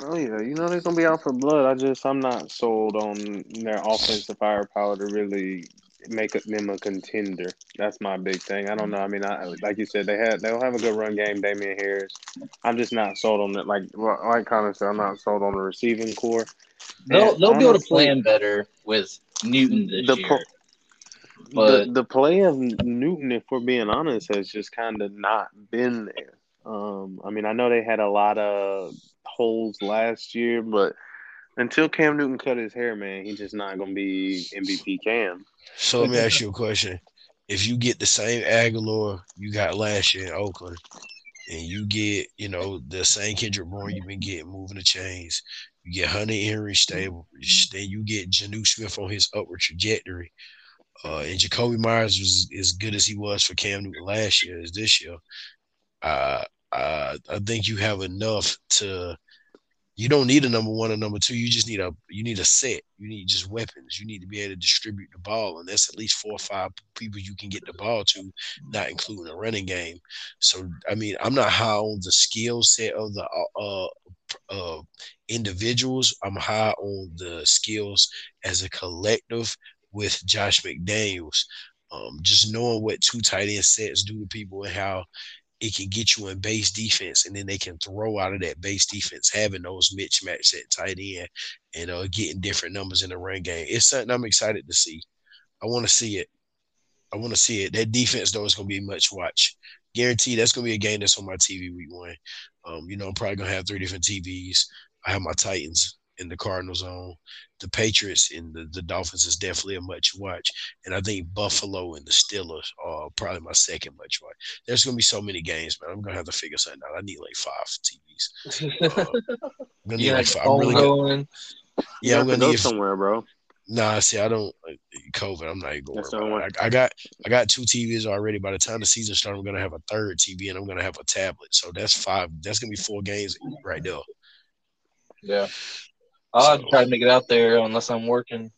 Oh yeah, you know they're gonna be out for blood. I just I'm not sold on their offensive firepower to really make them a contender. That's my big thing. I don't know. I mean, I, like you said, they had they'll have a good run game. Damien Harris. I'm just not sold on it. Like like Connor said, I'm not sold on the receiving core. They'll they'll be able to plan better with Newton this the, year. But the the play of Newton, if we're being honest, has just kind of not been there. Um, I mean, I know they had a lot of holes last year, but until Cam Newton cut his hair, man, he's just not to be MVP Cam. So let me ask you a question: If you get the same Agholor you got last year in Oakland, and you get, you know, the same Kendrick Bourne you've been getting moving the chains, you get Hunter Henry stable, then you get Jonnu Smith on his upward trajectory. Uh, and Jakobi Meyers was as good as he was for Cam Newton last year as this year. Uh, uh, I think you have enough to You don't need a number one or number two. You just need a you need a set. You need just weapons. You need to be able to distribute the ball, and that's at least four or five people you can get the ball to, not including a running game. So I mean, I'm not high on the skill set of the uh, uh, individuals. I'm high on the skills as a collective with Josh McDaniels. Um, just knowing what two tight end sets do to people and how it can get you in base defense, and then they can throw out of that base defense, having those mismatch at tight end and uh, getting different numbers in the run game. It's something I'm excited to see. I want to see it. I want to see it. That defense, though, is going to be much watch. Guaranteed, that's going to be a game that's on my TV week one. Um, you know, I'm probably going to have three different TVs. I have my Titans in the Cardinals on. The Patriots and the, the Dolphins is definitely a much watch. And I think Buffalo and the Steelers are probably my second much watch. There's going to be so many games, man. I'm going to have to figure something out. I need like five TVs. Uh, I'm gonna need like five. I'm really going. Yeah, I'm going to go somewhere, bro. Nah, see, I don't COVID. I'm not even going. I, I, got I got two TVs already. By the time the season starts, I'm gonna have a third TV and I'm gonna have a tablet. So that's five. That's gonna be four games right there. Yeah. I'll so, try to make it out there unless I'm working.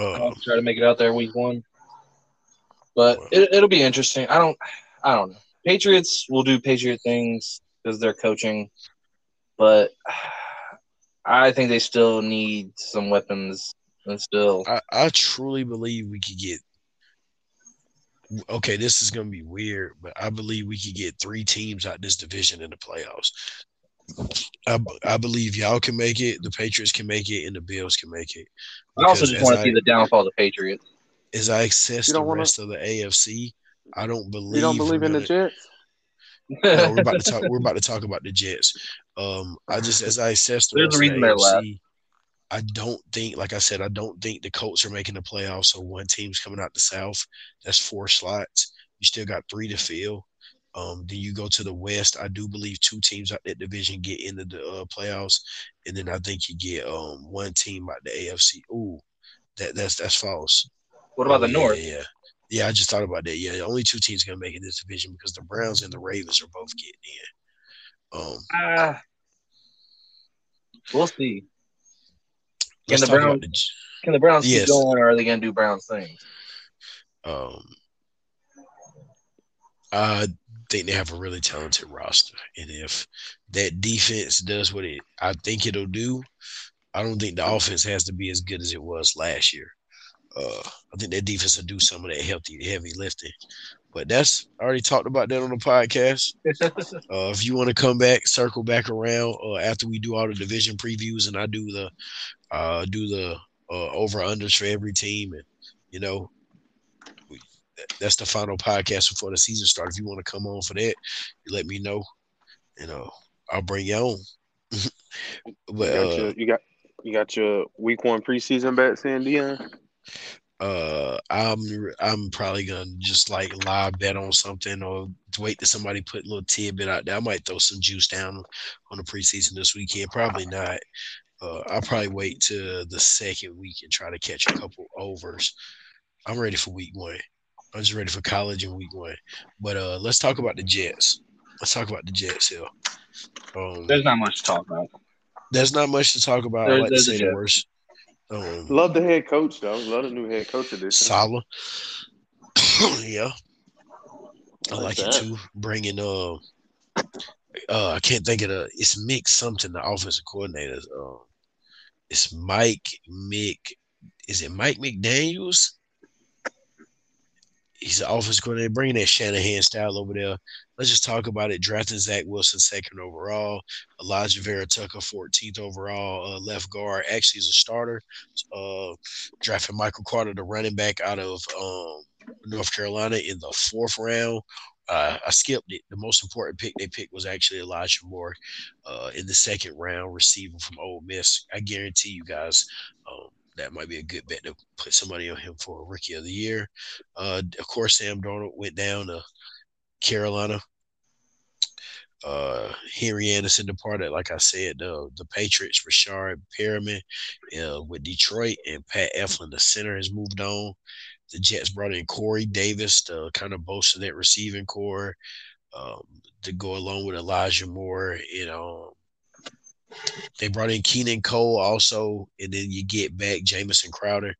Uh, I'll try to make it out there week one. But it, it'll be interesting. I don't, I don't know. Patriots will do Patriot things because they're coaching, but I think they still need some weapons and still. I, I truly believe we could get. Okay, this is gonna be weird, but I believe we could get three teams out this division in the playoffs. I, I believe y'all can make it, the Patriots can make it, and the Bills can make it. I also just want to see the downfall of the Patriots. As I assess the wanna, rest of the AFC, I don't believe. You don't believe in gonna, the Jets? no, we're about to talk. We're about to talk about the Jets. Um, I just as I assess the There's rest of the AFC, I don't think, like I said, I don't think the Colts are making the playoffs. So one team's coming out the South. That's four slots. You still got three to fill. Um, then you go to the West. I do believe two teams out that division get into the uh, playoffs, and then I think you get um, one team out the AFC. Ooh, that that's that's false. What about oh, the yeah, North? Yeah, yeah. I just thought about that. Yeah, only two teams gonna make it this division because the Browns and the Ravens are both getting in. Um, uh, we'll see. Can the Browns the, can the Browns yes. keep going, or are they gonna do Browns things? Um, uh, think they have a really talented roster. And if that defense does what it I think it'll do, I don't think the offense has to be as good as it was last year. Uh, I think that defense will do some of that healthy, heavy lifting. But that's I already talked about that on the podcast. uh, if you want to come back, circle back around uh, after we do all the division previews, and I do the uh, do the uh, over unders for every team, and you know that's the final podcast before the season starts. If you want to come on for that, you let me know. You know, I'll bring you on. but you got, uh, your, you got you got your week one preseason bets in, Dion. Uh, I'm I'm probably gonna just like live bet on something or wait till somebody put a little tidbit out there. I might throw some juice down on the preseason this weekend. Probably not. Uh, I'll probably wait to the second week and try to catch a couple overs. I'm ready for week one. I'm just ready for college in week one. But uh, let's talk about the Jets. Let's talk about the Jets here. Um, there's not much to talk about. There's not much to talk about. There, I like to say the worst. Um, Love the head coach though. Love the new head coach edition. Saleh. yeah. I like, like it too. Bringing uh, uh, I can't think of the. It's Mick something. The offensive coordinator. Um, it's Mike Mick. Is it Mike McDaniel's? He's an offense coordinator, bringing that Shanahan style over there. Let's just talk about it. Drafting Zach Wilson second overall, Alijah Vera-Tucker 14th overall, uh, left guard. Actually, is a starter. Uh, drafting Michael Carter, the running back out of um, North Carolina in the fourth round. Uh, I skipped it. The most important pick they picked was actually Elijah Moore uh, in the second round, receiver from Ole Miss. I guarantee you guys, um, that might be a good bet to put some money on him for a rookie of the year. Uh, of course, Sam Darnold went down to Carolina. Uh, Henry Anderson departed, like I said, the the Patriots, Breshad Perriman uh, with Detroit, and Pat Elflein, the center, has moved on. The Jets brought in Corey Davis to kind of bolster that receiving core um, to go along with Elijah Moore. You know, they brought in Keelan Cole also, and then you get back Jamison Crowder,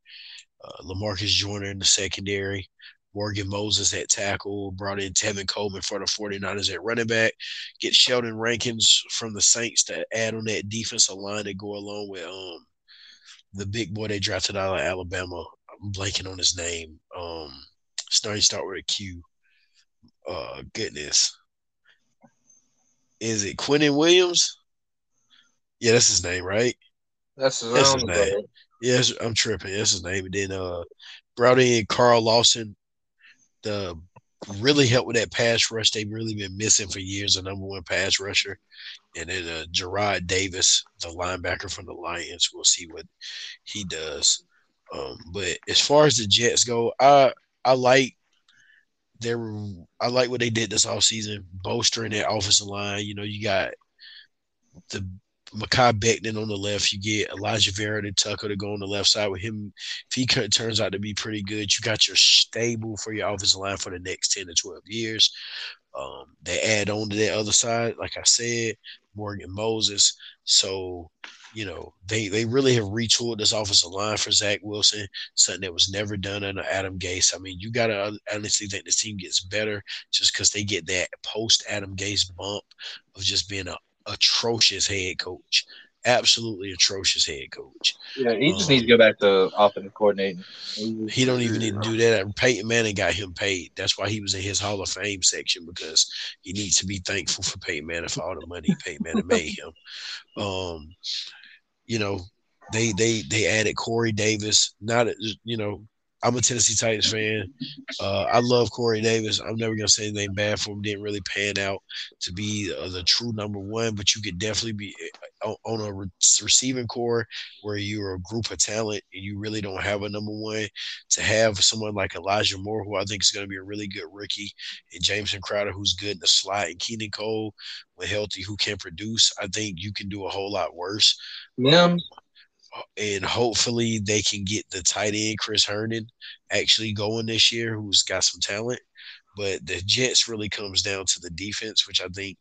uh, Lamarcus Joyner in the secondary, Morgan Moses at tackle, brought in Tevin Coleman for the 49ers at running back, get Sheldon Rankins from the Saints to add on that defensive line to go along with um the big boy they drafted out of Alabama. I'm blanking on his name. Um, starting start with a Q. Uh, goodness, is it Quinnen Williams? Yeah, that's his name, right? That's his, That's his name. brother. Yes, I'm tripping. That's his name. And then uh, brought in Carl Lawson, the really helped with that pass rush they've really been missing for years, the number one pass rusher. And then uh, Jarrad Davis, the linebacker from the Lions. We'll see what he does. Um, but as far as the Jets go, I I like their I like what they did this offseason, bolstering that offensive line. You know, you got the Mekhi Becton on the left. You get Elijah Vera and Tucker to go on the left side with him. If he turns out to be pretty good, you got your stable for your offensive line for the next 10 to 12 years. Um, they add on to that other side, like I said, Morgan Moses. So, you know, they, they really have retooled this offensive line for Zach Wilson, something that was never done under Adam Gase. I mean, you got to honestly think this team gets better just because they get that post Adam Gase bump of just being a atrocious head coach. Absolutely atrocious head coach. Yeah, he just Um, needs to go back to offensive coordinating. He, don't even need to do that. Peyton Manning got him paid. That's why he was in his Hall of Fame section because he needs to be thankful for Peyton Manning for all the money Peyton Manning made him. Um, you know, they they they added Corey Davis. Not you know, I'm a Tennessee Titans fan. Uh, I love Corey Davis. I'm never gonna say anything bad for him. Didn't really pan out to be uh, the true number one, but you could definitely be uh, on- a re- receiving core where you're a group of talent and you really don't have a number one. To have someone like Elijah Moore, who I think is going to be a really good rookie, and Jamison Crowder, who's good in the slot, and Keelan Cole, when healthy, who can produce, I think you can do a whole lot worse yeah, and hopefully they can get the tight end Chris Herndon actually going this year, who's got some talent. But the Jets really comes down to the defense, which I think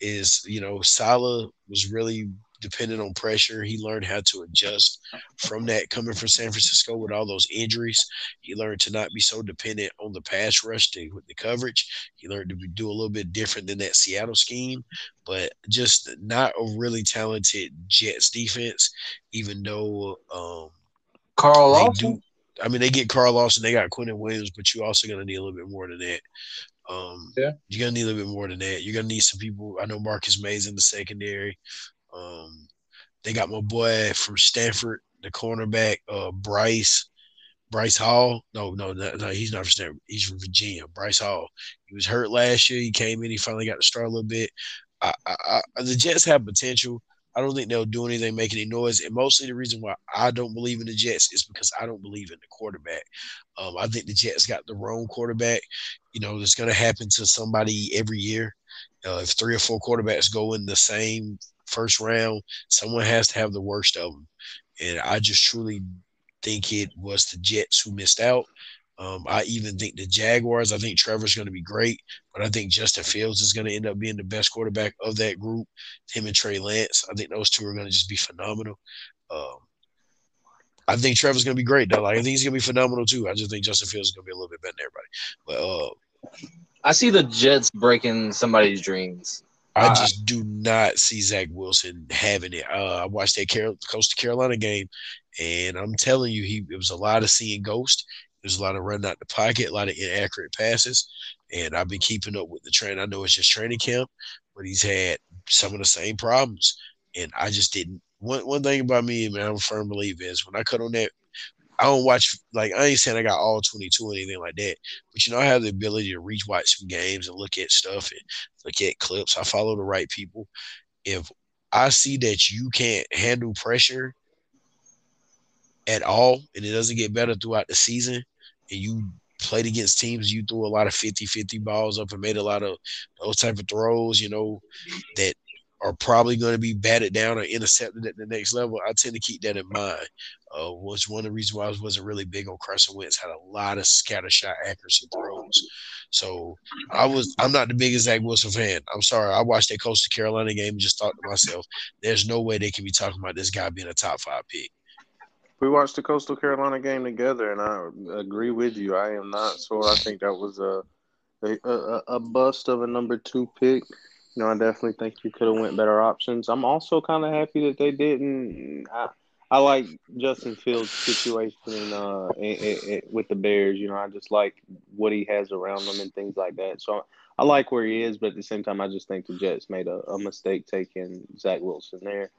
is, you know, Saleh was really dependent on pressure. He learned how to adjust from that coming from San Francisco with all those injuries. He learned to not be so dependent on the pass rush to, with the coverage. He learned to do a little bit different than that Seattle scheme, but just not a really talented Jets defense, even though um, Carl Lawson. I mean, they get Carl Lawson, they got Quinnen Williams, but you're also going to need a little bit more than that. Um, Yeah. You're going to need a little bit more than that. You're going to need some people. I know Marcus Maye in the secondary. Um, they got my boy from Stanford, the cornerback, uh, Bryce. Bryce Hall. No, no, no, no, he's not from Stanford. He's from Virginia. Bryce Hall. He was hurt last year. He came in. He finally got to start a little bit. I, I, I, the Jets have potential. I don't think they'll do anything, make any noise. And mostly the reason why I don't believe in the Jets is because I don't believe in the quarterback. Um, I think the Jets got the wrong quarterback. You know, it's going to happen to somebody every year. Uh, if three or four quarterbacks go in the same first round, someone has to have the worst of them. And I just truly think it was the Jets who missed out. Um, I even think the Jaguars, I think Trevor's going to be great, but I think Justin Fields is going to end up being the best quarterback of that group. Him and Trey Lance, I think those two are going to just be phenomenal. Um, I think Trevor's going to be great, though. Like, I think he's going to be phenomenal, too. I just think Justin Fields is going to be a little bit better than everybody. But uh, I see the Jets breaking somebody's dreams. I Uh, just do not see Zach Wilson having it. Uh, I watched that Carol, Coastal Carolina game, and I'm telling you, he it was a lot of seeing ghost. There's a lot of running out the pocket, a lot of inaccurate passes, and I've been keeping up with the trend. I know it's just training camp, but he's had some of the same problems, and I just didn't. One one thing about me, man, I'm a firm believer is when I cut on that. I don't watch like I ain't saying I got all 22 or anything like that, but you know I have the ability to reach watch some games and look at stuff and look at clips. I follow the right people. If I see that you can't handle pressure at all and it doesn't get better throughout the season and you played against teams you threw a lot of 50-50 balls up and made a lot of those type of throws, you know, that are probably going to be batted down or intercepted at the next level. I tend to keep that in mind. Uh, was one of the reasons why I wasn't really big on Carson Wentz. Had a lot of scatter shot accuracy throws. So I was I'm not the biggest Zach Wilson fan. I'm sorry. I watched that Coastal Carolina game and just thought to myself, there's no way they can be talking about this guy being a top five pick. We watched the Coastal Carolina game together, and I agree with you. I am not sure. I think that was a a, a bust of a number two pick. Know, I definitely think you could have went better options. I'm also kind of happy that they didn't. I, I like Justin Fields' situation uh, with the Bears. You know, I just like what he has around them and things like that. So I like where he is, but at the same time, I just think the Jets made a, a mistake taking Zach Wilson there.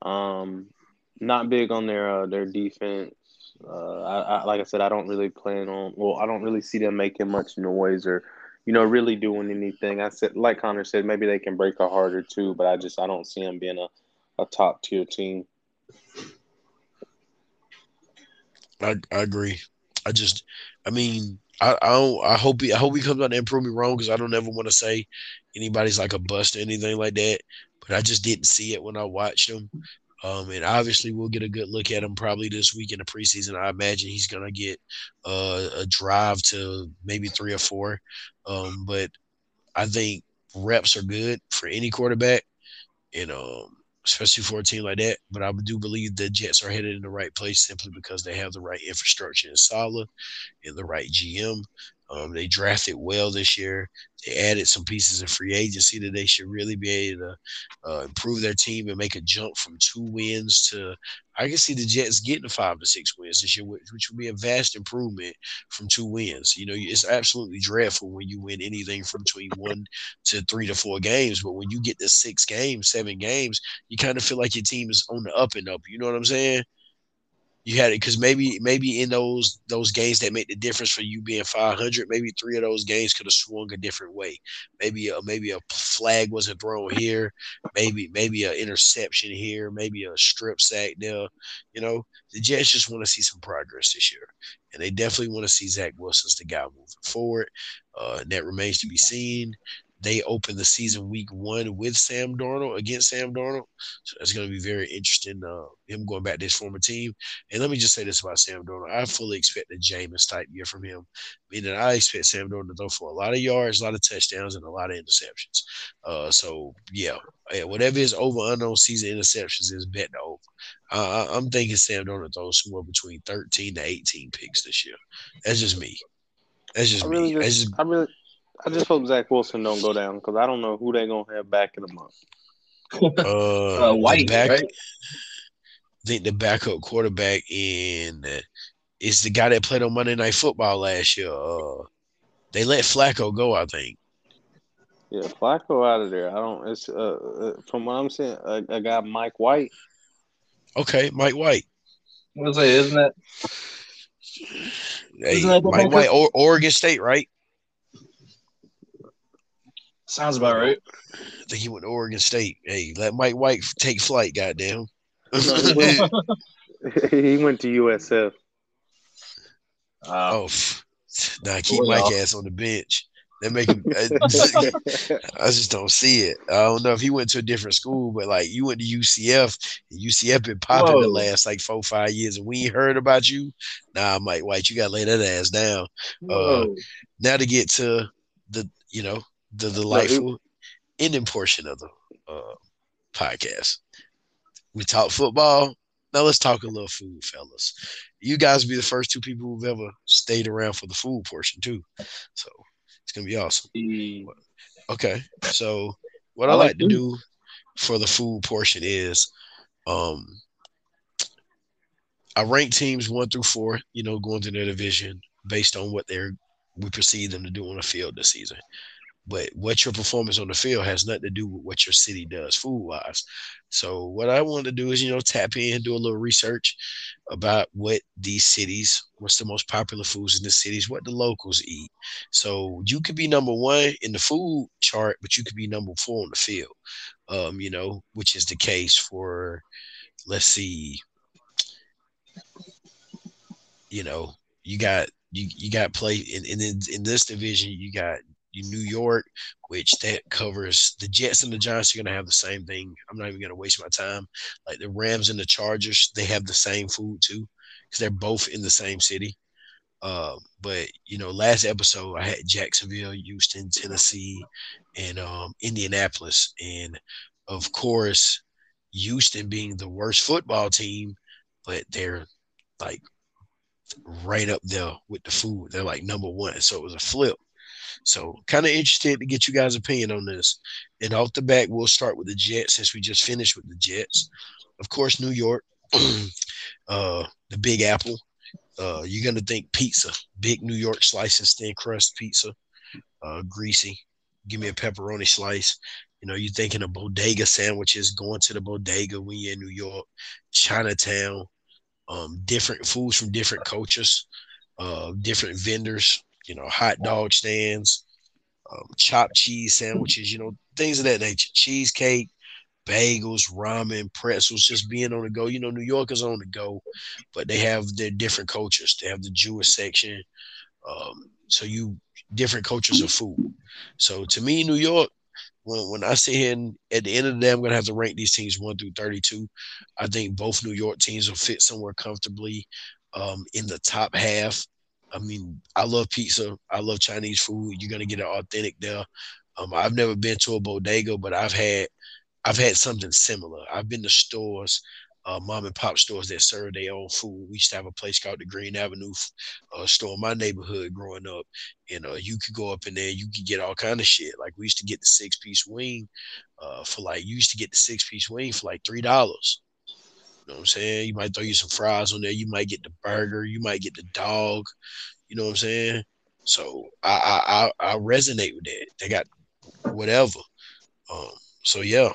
Um, not big on their uh, their defense. Uh, I, I, like I said, I don't really plan on. Well, I don't really see them making much noise or, you know, really doing anything. I said, like Connor said, maybe they can break a heart or two, but I just I don't see them being a, a top tier team. I, I agree. I just, I mean, I I, don't, I hope he I hope he comes out and prove me wrong because I don't ever want to say anybody's like a bust or anything like that. But I just didn't see it when I watched him. Um, and obviously we'll get a good look at him probably this week in the preseason. I imagine he's gonna get uh, a drive to maybe three or four. Um, but I think reps are good for any quarterback. And um, especially for a team like that. But I do believe the Jets are headed in the right place simply because they have the right infrastructure in Saleh and the right GM. Um, they drafted well this year. They added some pieces of free agency that they should really be able to uh, improve their team and make a jump from two wins to. I can see the Jets getting five to six wins this year, which, which would be a vast improvement from two wins. You know, it's absolutely dreadful when you win anything from between one to three to four games, but when you get to six games, seven games, you kind of feel like your team is on the up and up. You know what I'm saying? You had it because maybe maybe in those those games that make the difference for you being 500 maybe three of those games could have swung a different way. Maybe a, maybe a flag wasn't thrown here. Maybe maybe an interception here maybe a strip sack there. You know the jets just want to see some progress this year and they definitely want to see zach wilson's the guy moving forward uh, that remains to be seen they open the season week one with Sam Darnold against Sam Darnold. So that's going to be very interesting. Uh, him going back to his former team. And let me just say this about Sam Darnold. I fully expect a Jameis type year from him, meaning I expect Sam Darnold to throw for a lot of yards, a lot of touchdowns, and a lot of interceptions. Uh, so, yeah, whatever his over unknown season interceptions is, bet the over. Uh, I'm thinking Sam Darnold throws somewhere between 13 to 18 picks this year. That's just me. That's just I really me. Just, just, I really, I just hope Zach Wilson don't go down because I don't know who they're gonna have back in the month. Uh, Uh, White, back, right? I think the backup quarterback in uh, is the guy that played on Monday Night Football last year. Uh, they let Flacco go, I think. Yeah, Flacco out of there. I don't. It's uh, uh from what I'm saying, a, a guy Mike White. Okay, Mike White. I was say, isn't that Hey, Isn't that Mike? White, or, Oregon State, right? Sounds about right? I think he went to Oregon State. Hey, let Mike White take flight, goddamn. he, went, to USF. Uh, oh, pff. nah, keep Well, Mike ass on the bench. They make him. I just don't see it. I don't know if he went to a different school, but like you went to UCF, and UCF been popping the last like four five years, and we ain't heard about you. Nah, Mike White, you gotta lay that ass down. whoa. Now to get to the you know the delightful ending portion of the uh, podcast. We talk football. Now let's talk a little food, fellas. You guys be the first two people who've ever stayed around for the food portion too. So it's gonna be awesome. The- Okay. So what I I, like like to do for the food portion is um I rank teams one through four, you know, going through their division based on what they're we perceive them to do on the field this season. But what your performance on the field has nothing to do with what your city does food wise. So what I want to do is, you know, tap in, do a little research about what these cities, what's the most popular foods in the cities, what the locals eat. So you could be number one in the food chart, but you could be number four on the field. Um, you know, which is the case for let's see, you know, you got you you got play in in in this division, you got New York, which that covers the Jets and the Giants are gonna have the same thing. I'm not even gonna waste my time. Like the Rams and the Chargers, they have the same food too, because they're both in the same city. Uh, but you know, last episode I had Jacksonville, Houston, Tennessee, and um, Indianapolis, and of course, Houston being the worst football team, but they're like right up there with the food. They're like number one. So it was a flip. So kind of interested to get you guys' opinion on this. And off the back, we'll start with the Jets since we just finished with the Jets. Of course, New York, uh, the Big Apple. Uh, you're gonna think pizza, big New York slices, thin crust pizza, uh, greasy. Give me a pepperoni slice. You know, you're thinking of bodega sandwiches, going to the bodega when you're in New York, Chinatown, um, different foods from different cultures, uh, different vendors, you know, hot dog stands, um, chopped cheese sandwiches, you know, things of that nature, cheesecake, bagels, ramen, pretzels, just being on the go. You know, New Yorkers on the go, but they have their different cultures. They have the Jewish section. Um, so you different cultures of food. So to me, New York, when, when I sit here and at the end of the day, I'm to have to rank these teams one through 32. I think both New York teams will fit somewhere comfortably um, in the top half. I mean, I love pizza. I love Chinese food. You're to get it authentic there. Um, I've never been to a bodega, but I've had I've had something similar. I've been to stores uh, mom and pop stores that serve their own food. We used to have a place called the Green Avenue uh, store in my neighborhood growing up, and uh, you could go up in there, you could get all kind of shit. Like we used to get the six piece wing uh, for like you used to get the six piece wing for like three dollars. You know what I'm saying? You might throw you some fries on there. You might get the burger. You might get the dog. You know what I'm saying? So I I I, I resonate with that. They got whatever. Um, so yeah,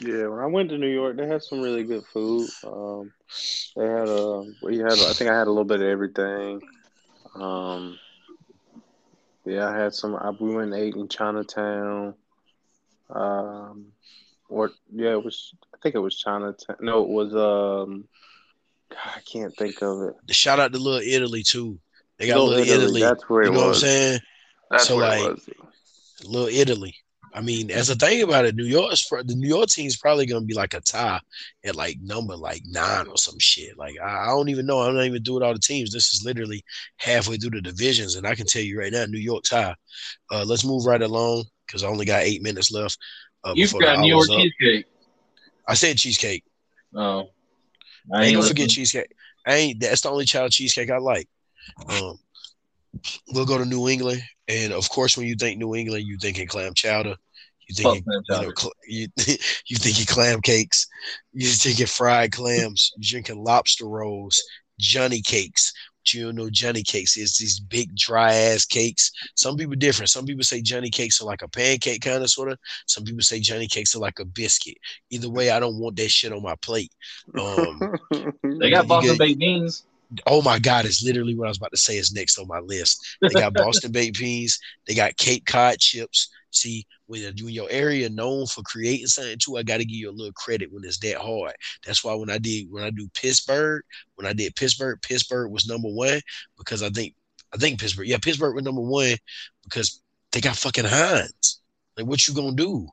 yeah, when I went to New York, they had some really good food. Um, they had a we had I think I had a little bit of everything. Um, yeah, I had some. I, we went and ate in Chinatown. Um, or yeah, it was. I think it was Chinatown. No, it was. Um, God, I can't think of it. The shout out to Little Italy too. They got Little, Little Italy. Italy. That's where you it know was. what I'm saying? That's so where like, it was. Little Italy. I mean, as a thing about it, New York's the New York team's probably gonna be like a tie at like number like nine or some shit. Like I, I don't even know. I'm not even doing all the teams. This is literally halfway through the divisions, and I can tell you right now, New York's high. Uh, let's move right along because I only got eight minutes left. Uh, You've got New York hour's cheesecake. I said cheesecake. Oh, I ain't gonna forget cheesecake. I ain't. That's the only child cheesecake I like. Um, we'll go to New England, and of course, when you think New England, you thinking clam chowder. You thinking, you know, cl- you you thinking clam cakes. You thinking fried clams. You drinking lobster rolls, Johnny cakes. But you don't know Johnny cakes is these big dry ass cakes. Some people different. Some people say Johnny cakes are like a pancake kind of sort of. Some people say Johnny cakes are like a biscuit. Either way, I don't want that shit on my plate. Um, They got Boston get- baked beans. Oh my God, it's literally what I was about to say is next on my list. They got Boston baked beans. They got Cape Cod chips. See, when, when your area known for creating something too, I got to give you a little credit when it's that hard. That's why when I did when I do Pittsburgh, when I did Pittsburgh, Pittsburgh was number one because I think I think Pittsburgh, yeah, Pittsburgh was number one because they got fucking Heinz. Like, what you gonna do?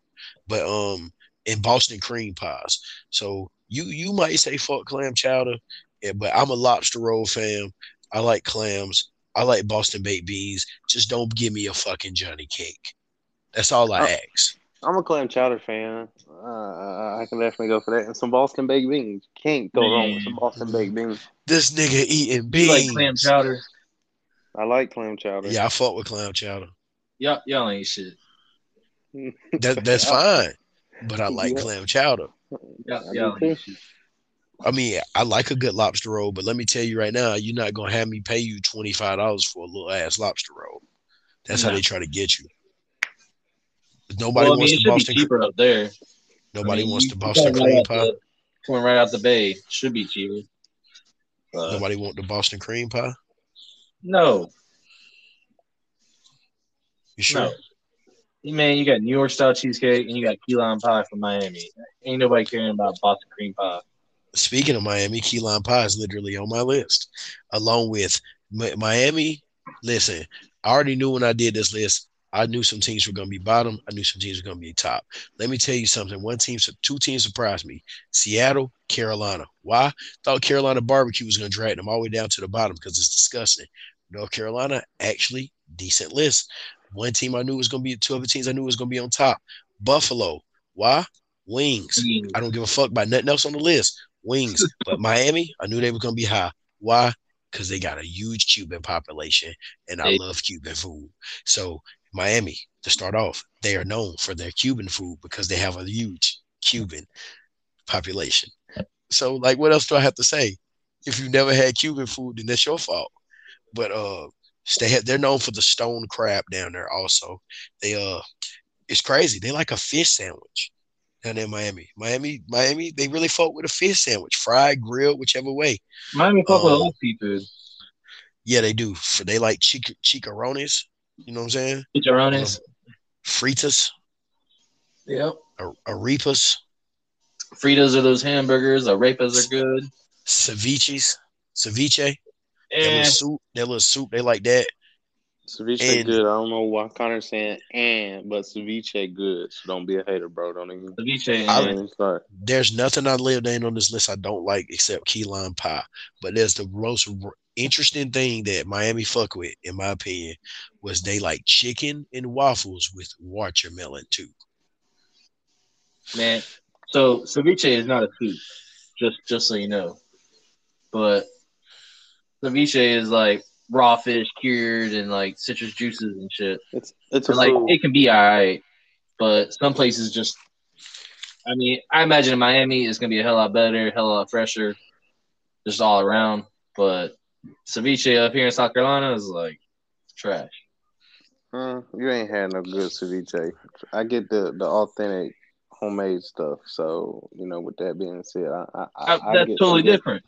But um, in Boston cream pies. So you you might say fuck clam chowder, yeah, but I'm a lobster roll fan. I like clams. I like Boston baked beans. Just don't give me a fucking Johnny cake. That's all I Oh. ask. I'm a clam chowder fan. Uh, I can definitely go for that. And some Boston baked beans. Can't go wrong with some Boston baked beans. This nigga eating You beans. like clam chowder? I like clam chowder. Yeah, I fuck with clam chowder. Y'all, y'all ain't shit. That that's fine. But I like Yeah. clam chowder. Y'all, I y'all ain't shit. I mean, I like a good lobster roll, but let me tell you right now, you're not gonna have me pay you twenty five dollars for a little ass lobster roll. That's how they try to get you. Nobody Well, I mean, wants should Boston. be cheaper up there. Nobody I mean, wants you Boston cream pie. the- Coming right out the bay, should be cheaper. Uh, Nobody want the Boston cream pie. no, You sure? no. You Man, you got New York style cheesecake and you got key lime pie from Miami. Ain't nobody caring about Boston cream pie. Speaking of Miami, key lime pie is literally on my list, along with Miami. Listen, I already knew when I did this list, I knew some teams were going to be bottom. I knew some teams were going to be top. Let me tell you something. One team, two teams surprised me: Seattle, Carolina. Why? Thought Carolina barbecue was going to drag them all the way down to the bottom because it's disgusting. North Carolina actually decent list. One team I knew was going to be two other teams I knew was going to be on top. Buffalo. Why? Wings. Mm. I don't give a fuck about nothing else on the list. Wings. but Miami, I knew they were going to be high. Why? Because they got a huge Cuban population, and I love Cuban food. So Miami, to start off, they are known for their Cuban food because they have a huge Cuban population. So, like, what else do I have to say? If you never had Cuban food, then that's your fault. But uh, they have, they're known for the stone crab down there. Also, they uh, it's crazy. They like a fish sandwich down there in Miami. Miami, Miami, they really fuck with a fish sandwich, fried, grilled, whichever way. Miami fuck with a Um, lot of seafood. Yeah, they do. For they like chic-. You know what I'm saying? Chicharrones. Fritas, Yep. a- arepas, Fritas are those hamburgers. Arepas are good. ceviches, ceviche. That Eh, little soup, that little soup, they like that. Ceviche And- good. I don't know why Connor's saying and, but ceviche good. So don't be a hater, bro. Don't even. ceviche. I- and- Don't even start. There's nothing I lived in on this list I don't like except key lime pie. But there's the most r- interesting thing that Miami fuck with, in my opinion, was they like chicken and waffles with watermelon too. Man, so ceviche is not a soup, just just so you know. But ceviche is like raw fish cured and like citrus juices and shit. It's it's And, like food. it can be alright, but some places just. I mean, I imagine in Miami it's gonna be a hell lot better, hell lot fresher, just all around. But ceviche up here in South Carolina is like trash. Uh, you ain't had no good ceviche. I get the the authentic homemade stuff. So you know, with that being said, I, I, I, I that's get totally different.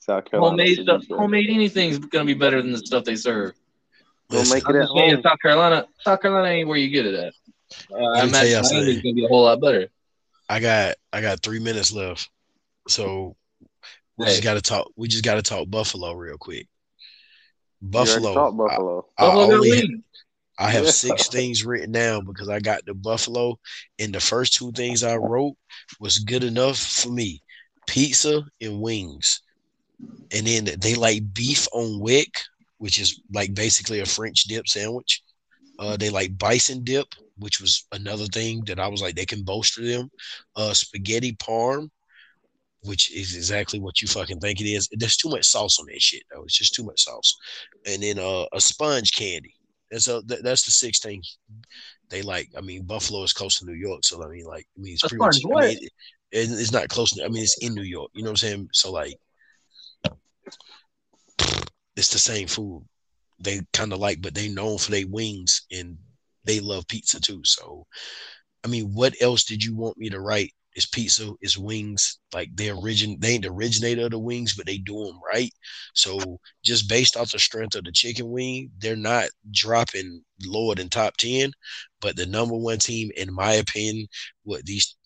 South Carolina Homemade stuff, homemade anything's gonna be better than the stuff they serve. Go Listen, make it at home. South Carolina, South Carolina ain't where you get it at. Uh, I me tell imagine y'all gonna be a whole lot better. I got I got three minutes left. So we Hey. just gotta talk we just gotta talk Buffalo real quick. You already Buffalo. I- Buffalo. I, Buffalo only wings. I have Yeah. six things written down because I got the Buffalo, and the first two things I wrote was good enough for me: pizza and wings. And then they like beef on weck, which is like basically a French dip sandwich. Uh, they like bison dip, which was another thing that I was like they can bolster them. Uh, spaghetti parm, which is exactly what you fucking think it is. There's too much sauce on that shit though. It's just too much sauce. And then uh, a sponge candy. And so th- that's the six things they like. I mean, Buffalo is close to New York, so I mean, like, I mean, it's A pretty much. I mean, it, it- it's not close. To, I mean, it's in New York. You know what I'm saying? So like, it's the same food. They kind of like, but they known for their wings and they love pizza too. So, I mean, what else did you want me to write? It's pizza, it's wings. Like they origin, they ain't the originator of the wings, but they do them right. So just based off the strength of the chicken wing, they're not dropping lower than top ten. But the number one team, in my opinion, what these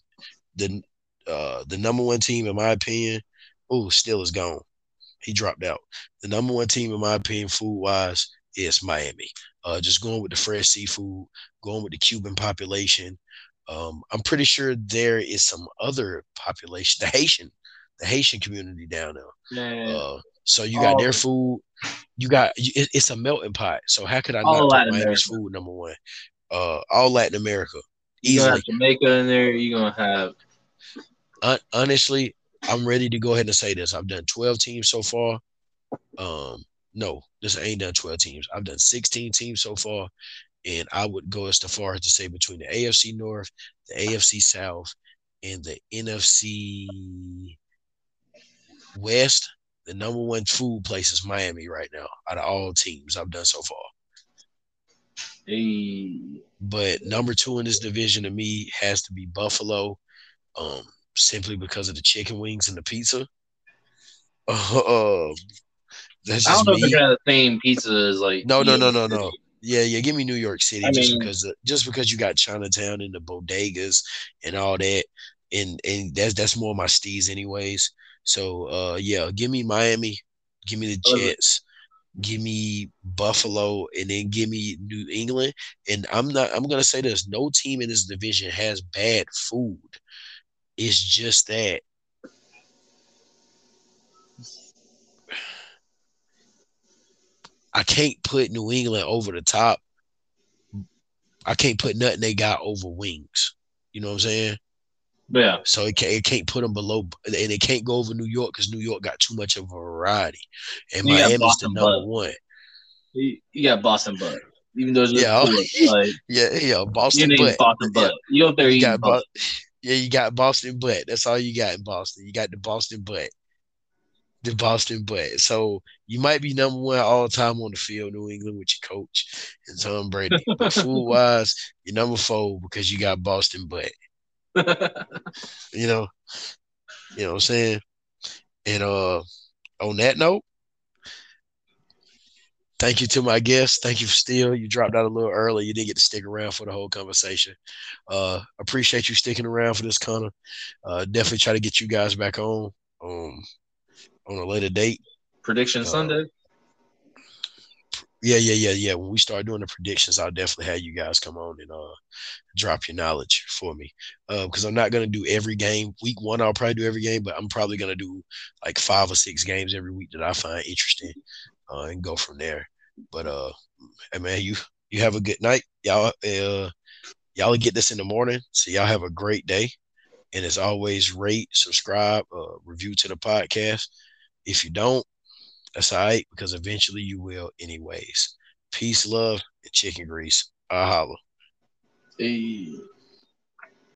the uh the number one team, in my opinion, oh, Steel is gone. He dropped out. The number one team, in my opinion, food wise, is Miami. Uh, just going with the fresh seafood, going with the Cuban population. Um, I'm pretty sure there is some other population, the Haitian, the Haitian community down there. Man, Uh, so you got Oh. their food. You got it, it's a melting pot. So how could I All not put Latin Miami's America. food number one? Uh, all Latin America, Easily. you're gonna have Jamaica in there. You're gonna have Hon- honestly, I'm ready to go ahead and say this. I've done 12 teams so far. Um, no, this ain't done 12 teams. I've done 16 teams so far, and I would go as far as to say between the AFC North, the AFC South, and the NFC West, the number one food place is Miami right now out of all teams I've done so far. a But number two in this division to me has to be Buffalo, um, simply because of the chicken wings and the pizza. Um, that's I don't know if they're the same pizza as like No, no, no, no, no. Yeah, yeah. Give me New York City I just mean- because just because you got Chinatown and the bodegas and all that, and and that's that's more my steez anyways. So uh, yeah, give me Miami, give me the. Jets, give me Buffalo, and then give me New England. And I'm not. I'm gonna say this: no team in this division has bad food. It's just that I can't put New England over the top. I can't put nothing they got over wings. You know what I'm saying? Yeah. So it can't, it can't put them below, and it can't go over New York because New York got too much of a variety, and You Miami's the Boston number Bud. one. You, you got Boston Butt. Even though it's Yeah. cool, like Yeah, yeah, Boston, name but Boston Butt. You up there you eating got Boston. Bo- yeah, you got Boston butt. That's all you got in Boston. You got the Boston butt. The Boston butt. So you might be number one all time on the field, New England, with your coach and Tom Brady. But food wise, you're number four because you got Boston butt. You know, you know what I'm saying? And uh on that note, thank you to my guests. Thank you for Steel. You dropped out a little early. You didn't get to stick around for the whole conversation. Uh appreciate you sticking around for this Connor. Uh definitely try to get you guys back on um on a later date. Prediction Uh, Sunday. Yeah, yeah, yeah, yeah. When we start doing the predictions, I'll definitely have you guys come on and uh drop your knowledge for me. Uh, because I'm not gonna do every game. Week one, I'll probably do every game, but I'm probably gonna do like five or six games every week that I find interesting, uh, and go from there. But uh, hey man, you you have a good night, y'all. Uh, y'all get this in the morning, so y'all have a great day. And as always, rate, subscribe, uh, review to the podcast. If you don't, that's all right because eventually you will, anyways. Peace, love, and chicken grease. I holla. Hey.